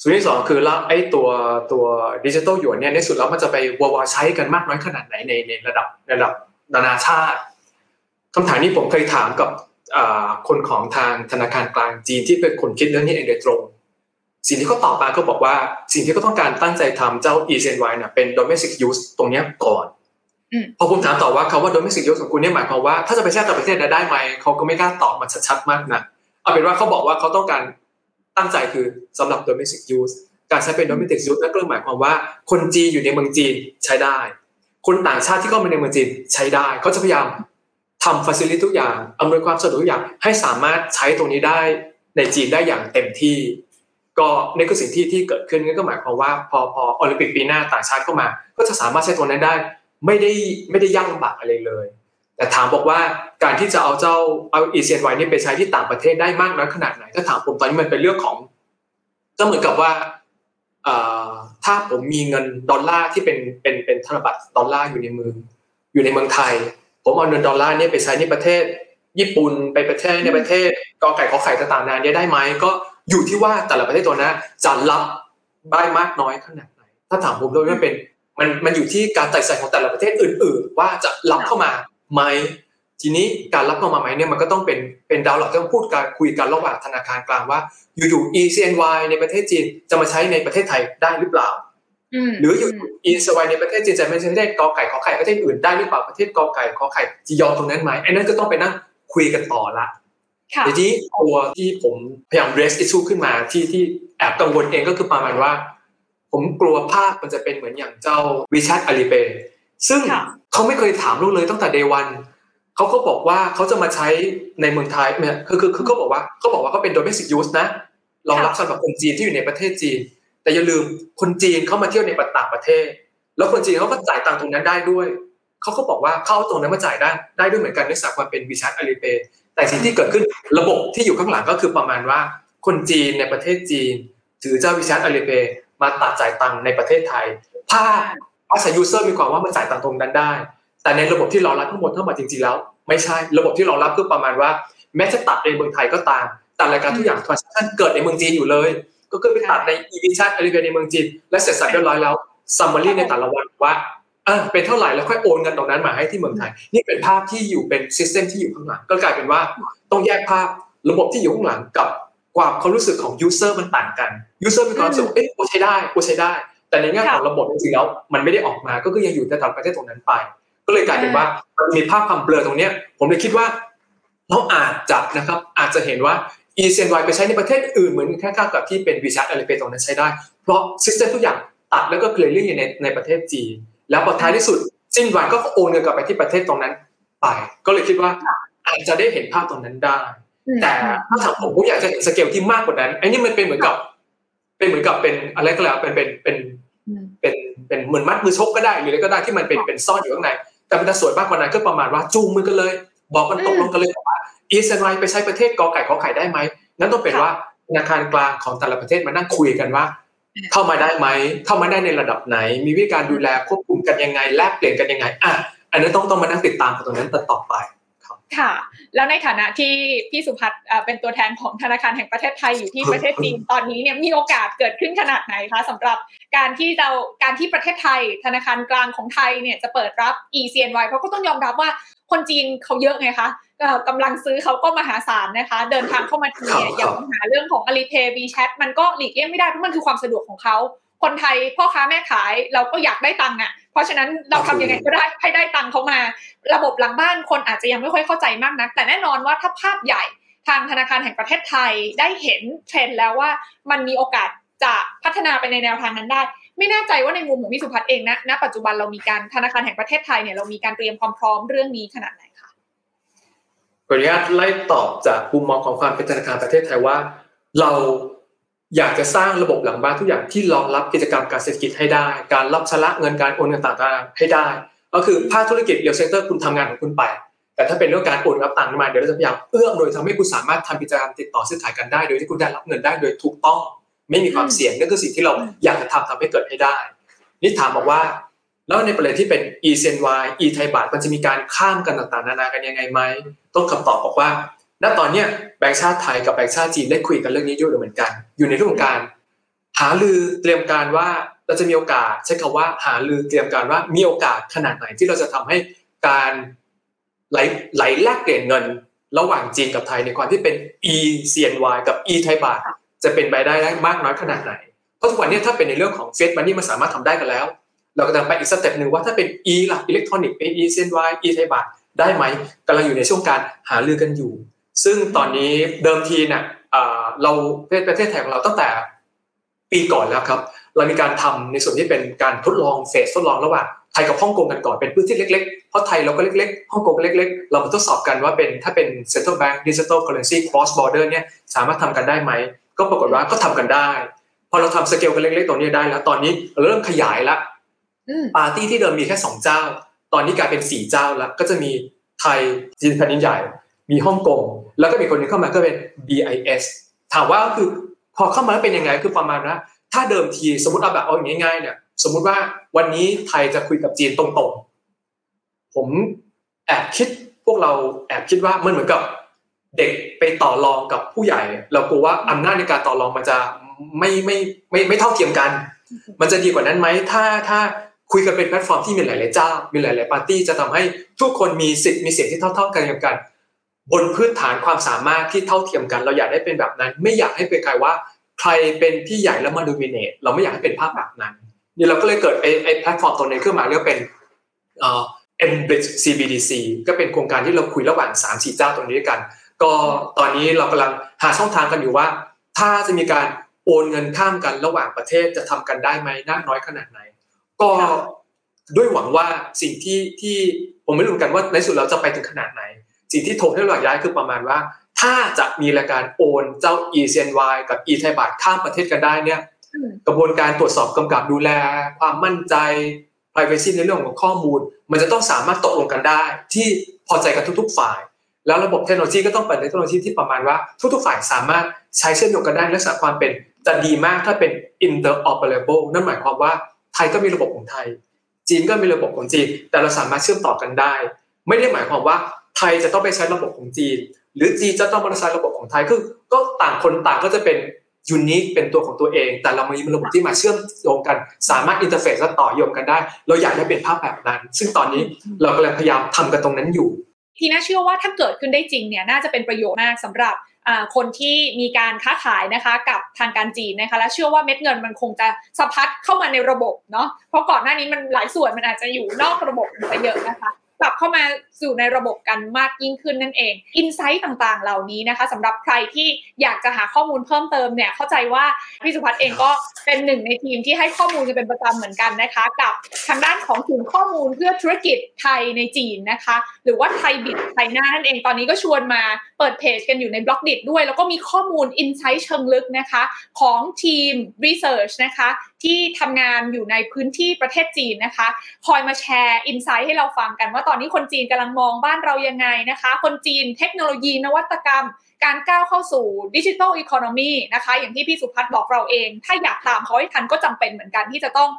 ส่วนที่สองคือแล้วไอ้ตัวตัวดิจิทัลหยวนเนี่ยในสุดแล้วมันจะไปวาวาใช้กันมากน้อยขนาดไหนในในระดับระดับนานาชาติคำถามนี้ผมเคยถามกับคนของทางธนาคารกลางจีนที่เป็นคนคิดเรื่องนี้เองโดยตรง สิ่งที่เขาตอบมาก็บอกว่าสิ่งที่เขาต้องการตั้งใจทำเจ้า e c n y เนี่ยเป็น domestic use ตรงนี้ก่อน พอผมถามต่อว่าเขาว่า domestic use ของคุณเนี่ยหมายความว่าถ้าจะไปแช่ต่างประเทศได้ไหมเขาก็ไม่กล้าตอบมันชัดๆมากนะเอาเป็นว่าเขาบอกว่าเขาต้องการตั้งใจคือสำหรับ domestic use การใช้เป็น domestic use นั่นก็หมายความว่า คนจีนอยู่ในเมืองจีนใช้ได้ คนต่างชาติที่เข้ามาในเมืองจีนใช้ได้เขาจะพยายามทำ facility ทุกอย่างอำนวยความสะดวกทุกอย่างให้สามารถใช้ตรงนี้ได้ในจีนได้อย่างเต็มที่ ก็นี่คือสิ่งที่ที่เกิดขึ้นก็หมายความว่าพอพอโอลิมปิกปีหน้าต่างชาติเข้ามา ก็จะสามารถใช้ตัวนั้นได้ ไม่ได้ไม่ได้ยากลำบากอะไรเลย แต่ถามบอกว่าการที่จะเอาเจ้าเอา ECNY นี่ไปใช้ที่ต่างประเทศได้มากน้อยขนาดไหนถ้าถามผมตอนนี้มันเป็นเรื่องของก็เหมือนกับว่าถ้าผมมีเงินดอลลาร์ที่เป็นเป็นเป็นธนบัตรดอลลาร์อยู่ในมืออยู่ในเมืองไทย ผมเอาเงินดอลลาร์นี่ไปใช้ในประเทศ ญี่ปุ่นไปประเทศในประเทศกอไก่ขอไข่ต่างๆนานานี้ได้ไหมก็อยู่ที่ว่าแต่ละประเทศตัวนั้นจะรับได้มากน้อยขนาดไหน ถ้าถามผมโดยมันเป็นมันมันอยู่ที่การตัดสินของแต่ละประเทศอื่น ๆ ว่าจะรับเข้ามาไหมทีนี้การรับเข้ามาไหมเนี่ยมันก็ต้องเป็นเป็นดาวหลักที่ต้องพูดการคุยกันระหว่างธนาคารกลางว่า อยู่ๆ ECNY ในประเทศจีนจะมาใช้ในประเทศไทยได้หรือเปล่าหรืออยู่ ECNY ในประเทศจีนจะไม่ใช่ประเทศกอไก่ขอไข่ประเทศอื่นได้หรือเปล่าประเทศกอไก่ขอไข่จะยอมตรงนั้นไหมไอ้นั่นก็ต้องไปนั่ง คุยกันต่อละทีนี้ตัวที่ผมพยายาม raise issue ขึ้นมาที่ที่แอบกังวลเองก็คือประมาณว่า ผมกลัวภาพมันจะเป็นเหมือนอย่างเจ้า WeChat Alipay ซึ่งเขาไม่เคยถามลูกเลยตั้งแต่ day one เขาก็บอกว่าเขาจะมาใช้ในเมืองไทยเนี่ยคือคือคือเขาบอกว่าเขาบอกว่าเขาเป็น domestic use นะรองรับสำหรับคนจีนที่อยู่ในประเทศจีน แต่อย่าลืมคนจีนเขามาเที่ยวในต่างประเทศ แล้วคนจีนเขาก็จ่ายตังค์ตรงนั้นได้ด้วย เขาก็บอกว่าเขาเอาตรงนั้นมาจ่ายได้ได้ด้วยเหมือนกันในสักความเป็น WeChat Alipay แต่สิ่งที่เกิดขึ้นระบบที่อยู่ข้างหลังก็คือประมาณว่า คนจีนในประเทศจีน ถือเจ้า WeChat Alipay มาตัดจ่ายตังค์ในประเทศไทยภาพอาศัย user มีความว่ามันจ่ายตังค์ตรงนั้นได้ แต่ในระบบที่เรารับทั้งหมดทั้งหมดจริงๆแล้ว ไม่ใช่ระบบที่เรารับคือประมาณว่า แม้จะตัดในเมืองไทยก็ตามแต่รายการทุกอย่าง transaction เกิดในเมืองจีนอยู่เลย ก็คือไปตัดในอี WeChat Alipay ในเมืองจีนและเสร็จสรรพเรียบร้อยแล้วsummary ในแต่ละวันว่า อ่าเป็นเท่าไหร่แล้วค่อยโอนเงินตรงนั้นมาให้ที่เมืองไทย นี่เป็นภาพที่อยู่เป็น system ที่อยู่ข้างหลังก็กลายเป็นว่าต้องแยกภาพระบบที่อยู่ข้างหลังกับความความรู้สึกของ user มันต่างกัน user มีความรู้สึกเอ๊ะกูใช้ได้กูใช้ได้ แต่ในแง่ของระบบจริงๆแล้วมันไม่ได้ออกมาก็คือยังอยู่ในต่างประเทศตรงนั้นไป ก็เลยกลายเป็นว่ามันมีภาพความเบลอตรงเนี้ย ผมเลยคิดว่าเราอาจจะนะครับอาจจะเห็นว่า e c n y ไปใช้ในประเทศอื่นเหมือนแค่กับที่เป็น WeChat อะไรไปตรงนั้นใช้ได้ เพราะ system ทุกอย่างตัดแล้วก็เคลียร์เรื่องในในประเทศจีน แล้วพอท้ายที่สุดสิ้นวันก็โอนเงินกลับไปที่ประเทศตรงนั้น ไป ก็เลยคิดว่าอาจจะได้เห็นภาพตรงนั้นได้ แต่ถ้าถามผมผมอยากจะเห็นสเกลที่มากกว่านั้นไอ้นี่มันเป็นเหมือนกับ เป็นเหมือนกับเป็นอะไรก็แล้วเป็นเป็นเป็นเป็นเป็นเหมือนมัดมือชกก็ได้หรืออะไรก็ได้ที่มันเป็นเป็นซ่อนอยู่ข้างใน แต่มันจะสวยมากกว่านั้นก็ประมาณว่าจูงมือกันเลย บอกกันตกลงกันเลยว่าอีเซนไลไปใช้ประเทศกอไก่ขอไข่ได้ไหมนั่นต้องเป็นว่าธนาคารกลางของแต่ละประเทศมานั่งคุยกันว่า เข้ามาได้ไหมเข้ามาได้ในระดับไหน มีวิธีการดูแลควบคุมกันยังไง แลกเปลี่ยนกันยังไงอะอันนี้ต้องต้องมานั่งติดตามกันตรงนั้นต่อไปค่ะ แล้วในฐานะที่พี่สุพัฒน์เป็นตัวแทนของธนาคารแห่งประเทศไทยอยู่ที่ประเทศจีนตอนนี้เนี่ยมีโอกาสเกิดขึ้นขนาดไหนคะสำหรับการที่เราการที่ประเทศไทย ธนาคารกลางของไทยเนี่ยจะเปิดรับ ECNY เพราะก็ต้องยอมรับว่า คนจีนเขาเยอะไงคะกำลังซื้อเขาก็มหาศาลนะคะ เดินทางเข้ามาทีเนี่ยอย่างปัญหาเรื่องของ Alipay WeChat มันก็หลีกเลี่ยงไม่ได้เพราะมันคือความสะดวกของเขาคนไทยพ่อค้าแม่ขายเราก็อยากได้ตังค์อะ เพราะฉะนั้นเราทำยังไงก็ได้ให้ได้ตังค์เขามา ระบบหลังบ้านคนอาจจะยังไม่ค่อยเข้าใจมากนัก แต่แน่นอนว่าถ้าภาพใหญ่ทางธนาคารแห่งประเทศไทยได้เห็นเทรนด์แล้วว่ามันมีโอกาสจะพัฒนาไปในแนวทางนั้นได้ ไม่แน่ใจว่าในมุมของพี่สุพัฒน์เองนะณปัจจุบันเรามีการธนาคารแห่งประเทศไทยเนี่ยเรามีการเตรียมความพร้อมเรื่องนี้ขนาดไหนคะขออนุญาตไล่ตอบจากมุมมองของความเป็นธนาคารประเทศไทยว่า เราอยากจะสร้างระบบหลังบ้านทุกอย่างที่รองรับกิจกรรมการเศรษฐกิจให้ได้ การรับชำระเงินการโอนเงินต่างๆให้ได้ ก็คือภาคธุรกิจ real sector คุณทำงานของคุณไป แต่ถ้าเป็นเรื่องการโอนรับตังมาเดี๋ยวเราจะพยายามเอื้อโดยทำให้คุณสามารถทำกิจกรรมติดต่อซื้อขายกันได้ โดยที่คุณได้รับเงินได้โดยถูกต้อง ไม่มีความเสี่ยงนั่นคือสิ่งที่เราอยากจะทำทำให้เกิดให้ได้ นี่ถามบอกว่า แล้วในประเด็นที่เป็น e c n y e ไทยบาทมันจะมีการข้ามกันต่างๆนานากันยังไงไหมต้องคำตอบบอกว่า ณตอนนี้แบงก์ชาติไทยกับแบงก์ชาติจีนได้คุยกันเรื่องนี้อยู่เหมือนกัน อยู่ในเรื่องการหาลือเตรียมการว่าเราจะมีโอกาสใช้คำว่าหาลือเตรียมการว่ามีโอกาสขนาดไหนที่เราจะทำให้การไหลไหลแลกเปลี่ยนเงิน ระหว่างจีนกับไทยในความที่เป็น e CNY กับ e ไทยบาท จะเป็นไปได้ได้มากน้อยขนาดไหน เพราะทุกวันนี้ถ้าเป็นในเรื่องของ fiat money มันสามารถทำได้กันแล้ว เราก็จะไปอีก step หนึ่งว่าถ้าเป็น e ล่ะอิเล็กทรอนิกส์เป็น e-CNY e ไทยบาทได้ไหมกำลังอยู่ในช่วงการหารือกันอยู่ ซึ่งตอนนี้เดิมทีเนี่ยเราประเทศไทยของเราตั้งแต่ปีก่อนแล้วครับ เรามีการทำในส่วนที่เป็นการทดลอง phase ทดลองระหว่างไทยกับฮ่องกงกันก่อนเป็นพื้นที่เล็กๆ เพราะไทยเราก็เล็กๆฮ่องกงก็เล็กๆ เรามาทดสอบกันว่าเป็นถ้าเป็น central bank digital currency cross border เนี่ยสามารถทำกันได้ไหม ก็ปรากฏว่าก็ทำกันได้ พอเราทำสเกลกันเล็กๆตรงนี้ได้แล้ว ตอนนี้เราเริ่มขยายละปาร์ตี้ที่เดิมมีแค่สองเจ้า ตอนนี้กลายเป็นสี่เจ้าแล้ว ก็จะมีไทยจีนแผ่นดินใหญ่ มีฮ่องกงแล้วก็มีคนนึงเข้ามาก็เป็น BIS ถามว่าคือพอเข้ามาแล้วเป็นยังไงคือประมาณนะถ้าเดิมทีสมมติเอาแบบเอาอย่างง่ายๆเนี่ยสมมุติว่าวันนี้ไทยจะคุยกับจีนตรงๆ ผมแอบคิดพวกเราแอบคิดว่ามันเหมือนกับ เด็กไปต่อรองกับผู้ใหญ่ เรากลัวว่าอำนาจในการต่อรองมันจะไม่ไม่ไม่ไม่เท่าเทียมกัน มันจะดีกว่านั้นไหมถ้าถ้าคุยกันเป็นแพลตฟอร์มที่มีหลายๆเจ้า มีหลายๆปาร์ตี้จะทำให้ทุกคนมีสิทธิ์มีเสียงที่เท่า ๆกันกัน บนพื้นฐานความสามารถที่เท่าเทียมกัน เราอยากได้เป็นแบบนั้น ไม่อยากให้เป็นใครว่า ใครเป็นพี่ใหญ่แล้วมา dominate เราไม่อยากให้เป็นภาพแบบนั้นนี่เราก็เลยเกิดไอ้ไอ้แพลตฟอร์มตัวนี้ขึ้นมาเรียกเป็นเอ่อ Embridge CBDC ก็เป็นโครงการที่เราคุยระหว่าง3 4เจ้าตรงนี้กัน ก็ตอนนี้เรากำลังหาช่องทางกันอยู่ว่า ถ้าจะมีการโอนเงินข้ามกันระหว่างประเทศจะทำกันได้ไหมน่าน้อยขนาดไหน ก็ด้วยหวังว่าสิ่งที่ที่ผมไม่รู้กันว่าในสุดเราจะไปถึงขนาดไหน สิ่งที่โทรให้เราย้ายคือประมาณว่า ถ้าจะมีรายการโอนเจ้า e c n y กับ e ไทยบาทข้ามประเทศกันได้เนี่ย กระบวนการตรวจสอบกำกับดูแล ความมั่นใจ privacy ในเรื่องของข้อมูล มันจะต้องสามารถตกลงกันได้ ที่พอใจกันทุก ๆ ฝ่าย แล้วระบบเทคโนโลยีก็ต้องเป็นเทคโนโลยีที่ประมาณว่าทุกๆฝ่ายสามารถใช้เชื่อมโยงกันได้ลักษณะความเป็นจะดีมากถ้าเป็น interoperable นั่นหมายความว่าไทยก็มีระบบของไทย จีนก็มีระบบของจีน แต่เราสามารถเชื่อมต่อกันได้ ไม่ได้หมายความว่าไทยจะต้องไปใช้ระบบของจีน หรือจีนจะต้องมาใช้ระบบของไทยคือก็ต่างคนต่างก็จะเป็น unique เป็นตัวของตัวเอง แต่เรามีระบบที่มาเชื่อมโยงกัน สามารถ interface และต่อโยงกันได้ เราอยากให้เป็นภาพแบบนั้น ซึ่งตอนนี้เรากำลังพยายามทำกันตรงนั้นอยู่ ทีน่าเชื่อว่าถ้าเกิดขึ้นได้จริงเนี่ยน่าจะเป็นประโยชน์มากสำหรับคนที่มีการค้าขายนะคะกับทางการจีนนะคะและเชื่อว่าเม็ดเงินมันคงจะสะพัดเข้ามาในระบบเนาะเพราะก่อนหน้านี้มันหลายส่วนมันอาจจะอยู่นอกระบบไปเยอะนะคะ กลับเข้ามาสู่ในระบบกันมากยิ่งขึ้นนั่นเอง insight ต่างๆ เหล่านี้นะคะสำหรับใครที่อยากจะหาข้อมูลเพิ่มเติมเนี่ยเข้าใจว่าพี่สุพัฒน์เองก็เป็นหนึ่งในทีมที่ให้ข้อมูลกันเป็นประจำเหมือนกันนะคะ กับทางด้านของศูนย์ข้อมูลเพื่อธุรกิจไทยในจีนนะคะ หรือว่า ThaiBizChina นั่นเองตอนนี้ก็ชวนมาเปิดเพจกันอยู่ใน Blockdit้วย แล้วก็มีข้อมูล insight เชิงลึกนะคะ ของทีม research นะคะที่ทำงานอยู่ในพื้นที่ประเทศจีนนะคะ คอยมาแชร์อินไซต์ให้เราฟังกันว่าตอนนี้คนจีนกำลังมองบ้านเรายังไงนะคะ คนจีนเทคโนโลยีนวัตกรรมการก้าวเข้าสู่ดิจิทัลอีโคโนมีนะคะ อย่างที่พี่สุพัฒน์บอกเราเอง ถ้าอยากตามเขาให้ทันก็จำเป็นเหมือนกันที่จะต้อง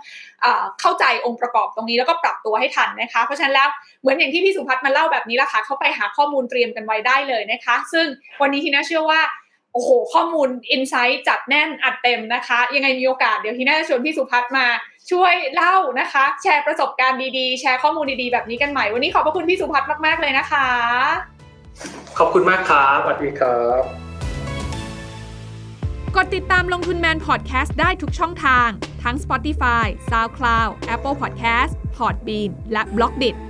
เอเข้าใจองค์ประกอบตรงนี้แล้วก็ปรับตัวให้ทันนะคะ เพราะฉะนั้นแล้วเหมือนอย่างที่พี่สุพัฒน์มาเล่าแบบนี้ละค่ะ เข้าไปหาข้อมูลเตรียมกันไว้ได้เลยนะคะ ซึ่งวันนี้ทีน่าเชื่อว่า อ้โห ข้อมูลอินไซต์จัดแน่นอัดเต็มนะคะ ยังไงมีโอกาสเดี๋ยวทีน่าจะชวนพี่สุพัฒน์มาช่วยเล่านะคะ แชร์ประสบการณ์ดีๆ แชร์ข้อมูลดีๆ แบบนี้กันใหม่ วันนี้ขอบพระคุณพี่สุพัฒน์มากๆเลยนะคะ ขอบคุณมากครับสวัสดีครับ กดติดตามลงทุนแมนพอดแคสต์ได้ทุกช่องทาง ทั้ง Spotify, SoundCloud, Apple Podcast, Podbean และ b l o k d i t